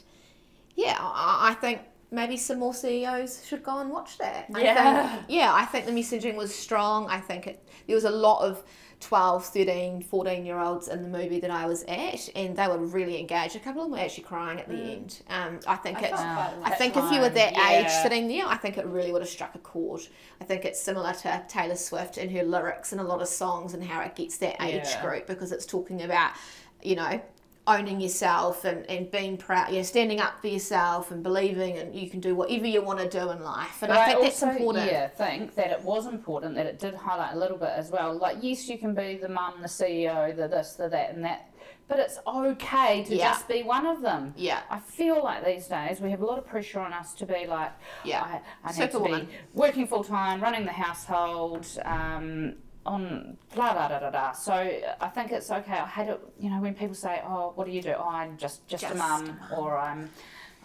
yeah, I, I think maybe some more CEOs should go and watch that. I Yeah. think, yeah, I think the messaging was strong. I think it, there was a lot of 12, 13, 14 year olds in the movie that I was at, and they were really engaged. A couple of them were actually crying at the end. Um, I think felt quite I think if you were that Yeah. age sitting there, I think it really would have struck a chord. I think it's similar to Taylor Swift and her lyrics and a lot of songs and how it gets that age Yeah. group because it's talking about, you know, owning yourself and, and being proud, you know, standing up for yourself and believing and you can do whatever you want to do in life. And But I think that's also, important. Yeah, think that it was important that it did highlight a little bit as well. Like, yes, you can be the mum, the CEO, the this, the that, and that, but it's okay to Yeah. just be one of them. Yeah. I feel like these days we have a lot of pressure on us to be like, Yeah. I, I need to be working full time, running the household, um, on blah blah da da da. So uh, I think it's okay. I hate it, you know, when people say, "Oh, what do you do?" Oh, I'm just just, Just a mum, or I'm.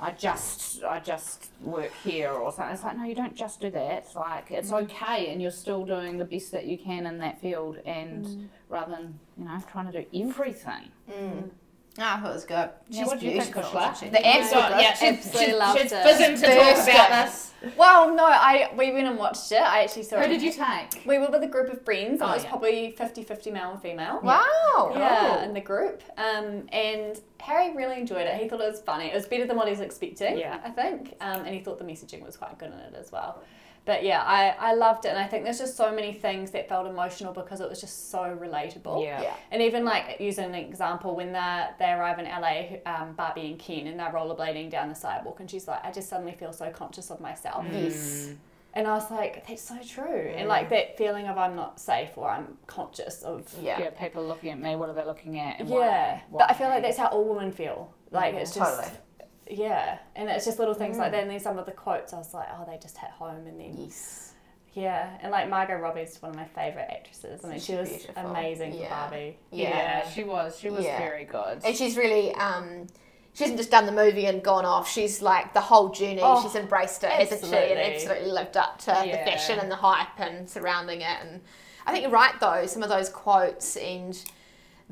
I just I just work here or something. It's like no, you don't just do that. It's like it's Mm. okay, and you're still doing the best that you can in that field, and mm. rather than you know trying to do everything. Mm. Ah, it was good. Yeah, what do you think, beautiful, Kushla? isn't she? The abs were good. yeah, she's, absolutely she's, loved she's it. fizzing to talk about this. Well, no, I we went and watched it. I actually saw Who it. did you take? We were with a group of friends, Oh, it was yeah. probably 50-50 male and female. Wow. Yeah, in the group. Um, and Harry really enjoyed it. He thought it was funny. It was better than what he was expecting, Yeah. I think. Um, and he thought the messaging was quite good in it as well. But yeah, I, I loved it. And I think there's just so many things that felt emotional because it was just so relatable. Yeah. Yeah. And even like using an example, when they they arrive in LA, um, Barbie and Ken, and they're rollerblading down the sidewalk, and she's like, "I just suddenly feel so conscious of myself." Mm. Yes. And I was like, that's so true. And like mm. that feeling of I'm not safe or I'm conscious of. Yeah. Yeah, people looking at me. What are they looking at? And Yeah. why? But I feel like that's how all women feel. Like mm. it's just. Totally. Yeah. And it's just little things like that. And then some of the quotes, I was like, oh, they just hit home. And then. Yes. Yeah. And like Margot Robbie's one of my favourite actresses. I mean, She's she was beautiful. amazing Yeah. for Barbie. Yeah. Yeah, she was. She was Yeah. very good. And she's really, um, she hasn't just done the movie and gone off. She's like the whole journey. Oh, she's embraced it, hasn't she? And absolutely. absolutely lived up to the fashion and the hype and surrounding it. And I think you're right though. Some of those quotes and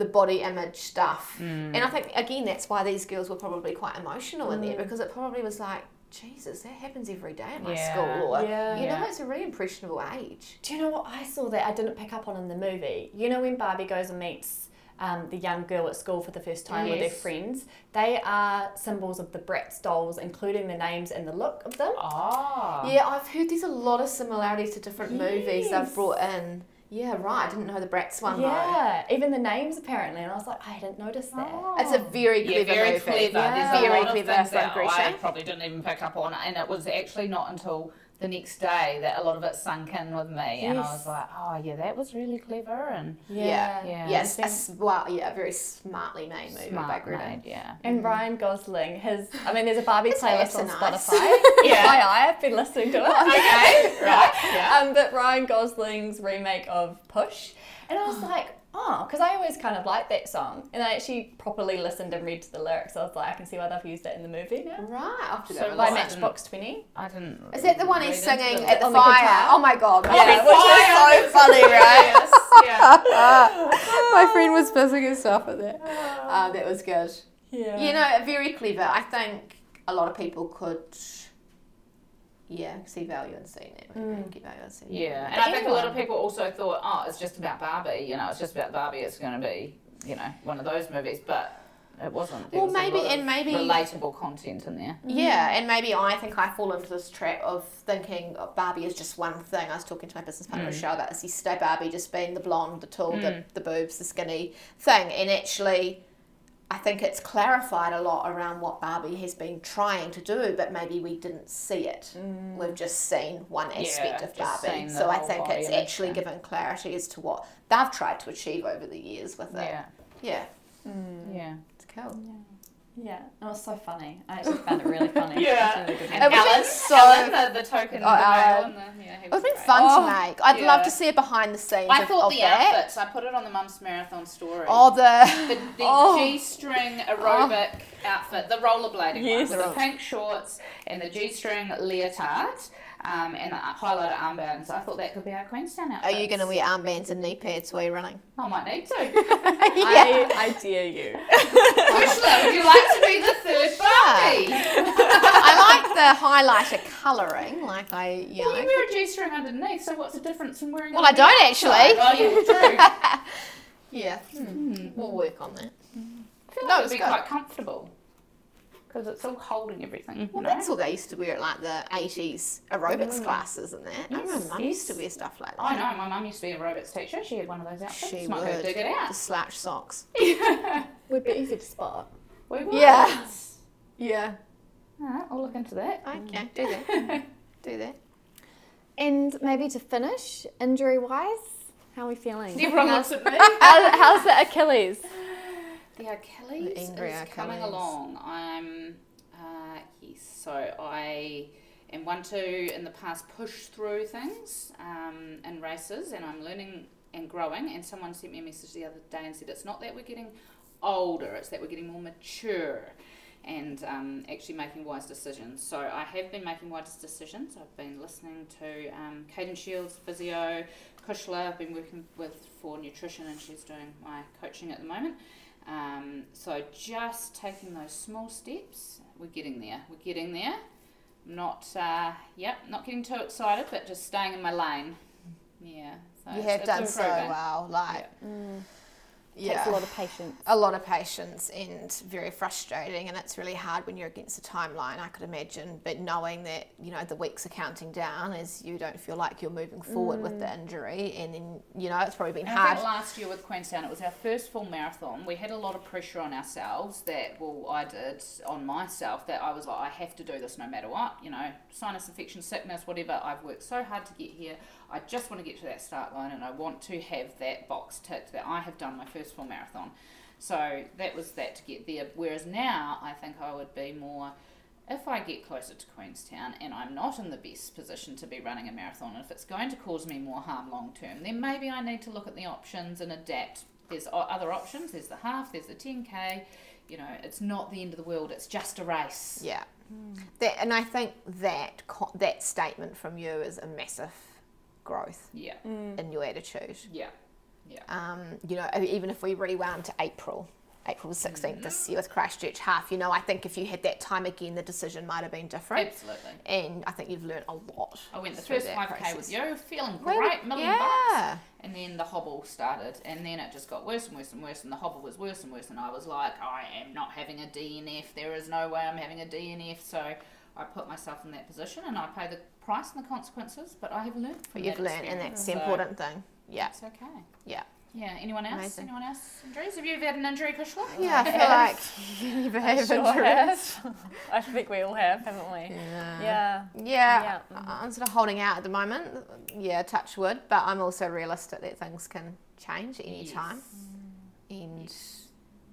the body image stuff. Mm. And I think again that's why these girls were probably quite emotional in there because it probably was like. Jesus, that happens every day at my Yeah. school. Or, Yeah. You know, it's a really impressionable age. Do you know what I saw that I didn't pick up on in the movie? You know when Barbie goes and meets um, the young girl at school for the first time with their friends? They are symbols of the Bratz dolls, including the names and the look of them. Oh. Yeah, I've heard there's a lot of similarities to different movies they've brought in. Yeah, right. I didn't know the Bratz one though. Yeah, even the names apparently, and I was like, I hadn't noticed that. Oh. It's a very Yeah, clever very movie. clever. Yeah. There's a Very lot of clever things from that I probably didn't even pick up on, it. and it was actually not until the next day that a lot of it sunk in with me, and I was like, oh yeah, that was really clever and Yeah. Yeah. Yes. Then- a s- well, yeah, a very smartly made movie by smart Greta. made, yeah. And Ryan Gosling, his I mean, there's a Barbie playlist on nice. Spotify. Yeah. FYI, I've been listening to it. Okay, right, yeah. Um, but Ryan Gosling's remake of Push, and I was like, oh, because I always kind of liked that song, and I actually properly listened and read the lyrics. I was like, I can see why they've used it in the movie now. Right. I'll have to go So and By Matchbox Twenty. I didn't. Is that the one he's singing it. at the the fire? guitar. oh my god. My Yeah, friend which was is so funny, right? Yes, yeah. my friend was pissing herself at that. Um, that was good. Yeah. You know, very clever. I think a lot of people could, yeah, see value in seeing it. Mm. Get value in seeing it. Yeah, and I think a lot of people also thought, oh, it's just about Barbie. You know, it's just about Barbie. It's going to be, you know, one of those movies, but it wasn't. There Well, was a maybe- lot of and maybe- relatable content in there. Mm-hmm. Yeah, and maybe I think I fall into this trap of thinking oh, Barbie is just one thing. I was talking to my business partner mm. Michelle about this yesterday. Barbie just being the blonde, the tall, the, mm. the boobs, the skinny thing, and actually. I think it's clarified a lot around what Barbie has been trying to do, but maybe we didn't see it. We've just seen one aspect Yeah, of Barbie. So I think it's actually thing. given clarity as to what they've tried to achieve over the years with it. Yeah, Yeah, yeah. it's cool. Yeah, it was so funny. I actually found it really funny. Yeah. It was really good. And It Alan, so- Alan, the, the token, Oh, Alan. and the, yeah, It would was have been great. fun Oh, to make. I'd love to see a behind the scenes I of, thought of the that. outfits. I put it on the Mum's Marathon story. Oh, the the, the Oh. G-string oh. aerobic outfit, the rollerblading Yes. one, with the pink shorts and the G-string leotard, um, and the highlighter armbands. I thought that could be our Queenstown outfit. Are you going to wear armbands and knee pads while you're running? I might need to. I, I dare you. Ursula, would you like to be the third Barbie? I like the highlighter colouring, like I, you Well, know. you wear a G-string underneath, so what's the difference from wearing? Well, I don't outside? actually. Well, yeah, true. Yeah, hmm. we'll work on that. I feel No, like it's it'd be good. quite comfortable because it's all holding everything. You Well, know? that's what they used to wear at like the 80s aerobics mm. classes and that. I Yes, remember mum used to wear stuff like that. I know. My mum used to be a aerobics teacher. She had one of those outfits. She Might go would. dig it The slouch socks. Would be easy to spot. We would. Yeah. Yeah. Alright, I'll look into that. Okay, mm. do that. do that. And maybe to finish, injury wise, how are we feeling? Everyone looks at me. How, how's the Achilles? Achilles The is coming Achilles. along. I'm, uh, yes, so I am one to, in the past, push through things um, in races, and I'm learning and growing. And someone sent me a message the other day and said, it's not that we're getting older, it's that we're getting more mature and um, actually making wise decisions. So I have been making wise decisions. I've been listening to um, Caden Shields, physio, Kushla, I've been working with for nutrition, and she's doing my coaching at the moment. Um, so just taking those small steps, we're getting there. We're getting there. Not, uh, yep, not getting too excited, but just staying in my lane. Yeah. So You have done so well. Like, Takes a lot of patience. a lot of patience and very frustrating and it's really hard when you're against a timeline i could imagine but knowing that you know the weeks are counting down as you don't feel like you're moving forward with the mm. injury and then you know it's probably been And I hard think last year with Queenstown, it was our first full marathon. We had a lot of pressure on ourselves that, well, I did on myself that I was like, I have to do this no matter what. You know, sinus infection, sickness, whatever. I've worked so hard to get here. I just want to get to that start line and I want to have that box ticked that I have done my first full marathon. So that was that to get there. Whereas now, I think I would be more if I get closer to Queenstown and I'm not in the best position to be running a marathon, and if it's going to cause me more harm long term, then maybe I need to look at the options and adapt. There's other options. There's the half. There's the 10k. You know, it's not the end of the world. It's just a race. yeah hmm. that, and i think that that statement from you is a massive growth Yeah. in your attitude Yeah. Yeah. um, you know, even if we rewound to April, April 16th this year with Christchurch half, you know, I think if you had that time again, the decision might have been different. Absolutely. And I think you've learned a lot. I went the through first that 5k process. with you, feeling Well, great, million yeah. bucks. And then the hobble started, and then it just got worse and worse and worse, and the hobble was worse and worse. And I was like, I am not having a DNF. There is no way I'm having a DNF. So I put myself in that position, and I pay the price and the consequences. But I have learned from you've that learned, and that's the experience. important thing. Yeah, it's okay. yeah. Yeah. Anyone else? Amazing. Anyone else? Injuries? Have you ever had an injury, Kushla? Yeah, I feel like you never have Sure injuries. have. I think we all have, haven't we? Yeah. Yeah. Yeah, Yeah. I'm sort of holding out at the moment. Yeah, touch wood, but I'm also realistic that things can change any Yes. time. Mm. And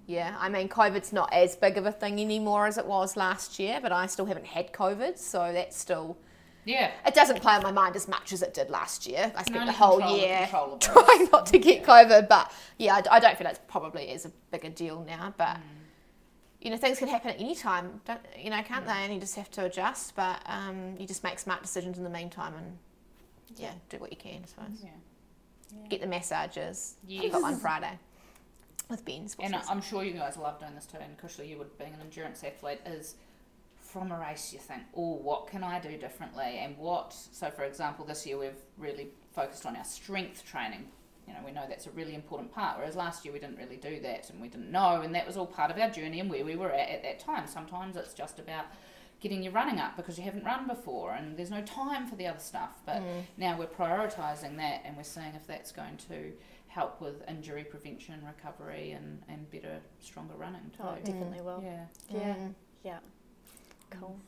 yeah, I mean, COVID's not as big of a thing anymore as it was last year, but I still haven't had COVID, so that's still. Yeah. It doesn't play on my mind as much as it did last year. I spent the whole year trying not to get COVID, but yeah, I, I don't feel it's probably as a bigger deal now. But Mm. you know, things can happen at any time, don't you know? Can't they? And you just have to adjust. But um, you just make smart decisions in the meantime, and yeah, do what you can. I suppose. Yeah. Get the massages. I've got one Friday with Ben's. And. I'm sure you guys love doing this too, and Kushla, you would, being an endurance athlete, is from a race you think, oh, what can I do differently? And what, so for example, this year we've really focused on our strength training. You know, we know that's a really important part, whereas last year we didn't really do that and we didn't know, and that was all part of our journey and where we were at at that time. Sometimes it's just about getting your running up because you haven't run before and there's no time for the other stuff. But mm. now we're prioritising that and we're seeing if that's going to help with injury prevention, recovery, and, and better, stronger running too. Oh, it definitely will. Yeah. Mm. Yeah. Yeah. Cool.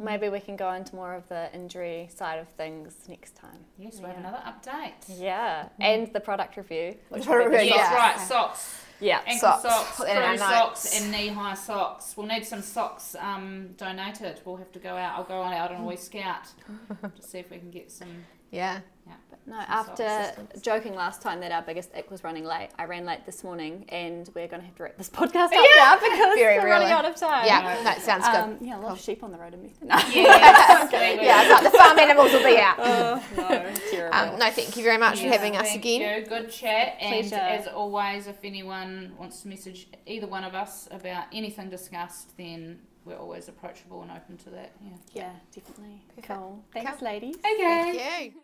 Maybe we can go into more of the injury side of things next time. Yes, we have another update. Yeah. And the product review. which product review. Yes, Yeah. right. Socks, Yeah. ankle Socks. socks, Put that in our crew socks, and knee-high socks. We'll need some socks um, donated. We'll have to go out. I'll go on out on a wee scout to see if we can get some. Yeah. Yeah. No, Some after joking last time that our biggest ick was running late, I ran late this morning and we're going to have to wrap this podcast up Yeah. now because Very we're running out of time. Yeah, that sounds good. Um, yeah, a lot of sheep on the road in me. No, Yes. yeah, it's like the farm animals will be out. oh, no, terrible. Um, no, thank you very much for having us thank again. You. Good chat. And Pleasure. as always, if anyone wants to message either one of us about anything discussed, then we're always approachable and open to that. Yeah. yeah, definitely. Perfect. Cool. Thanks, Cool. ladies. Okay. Thank you.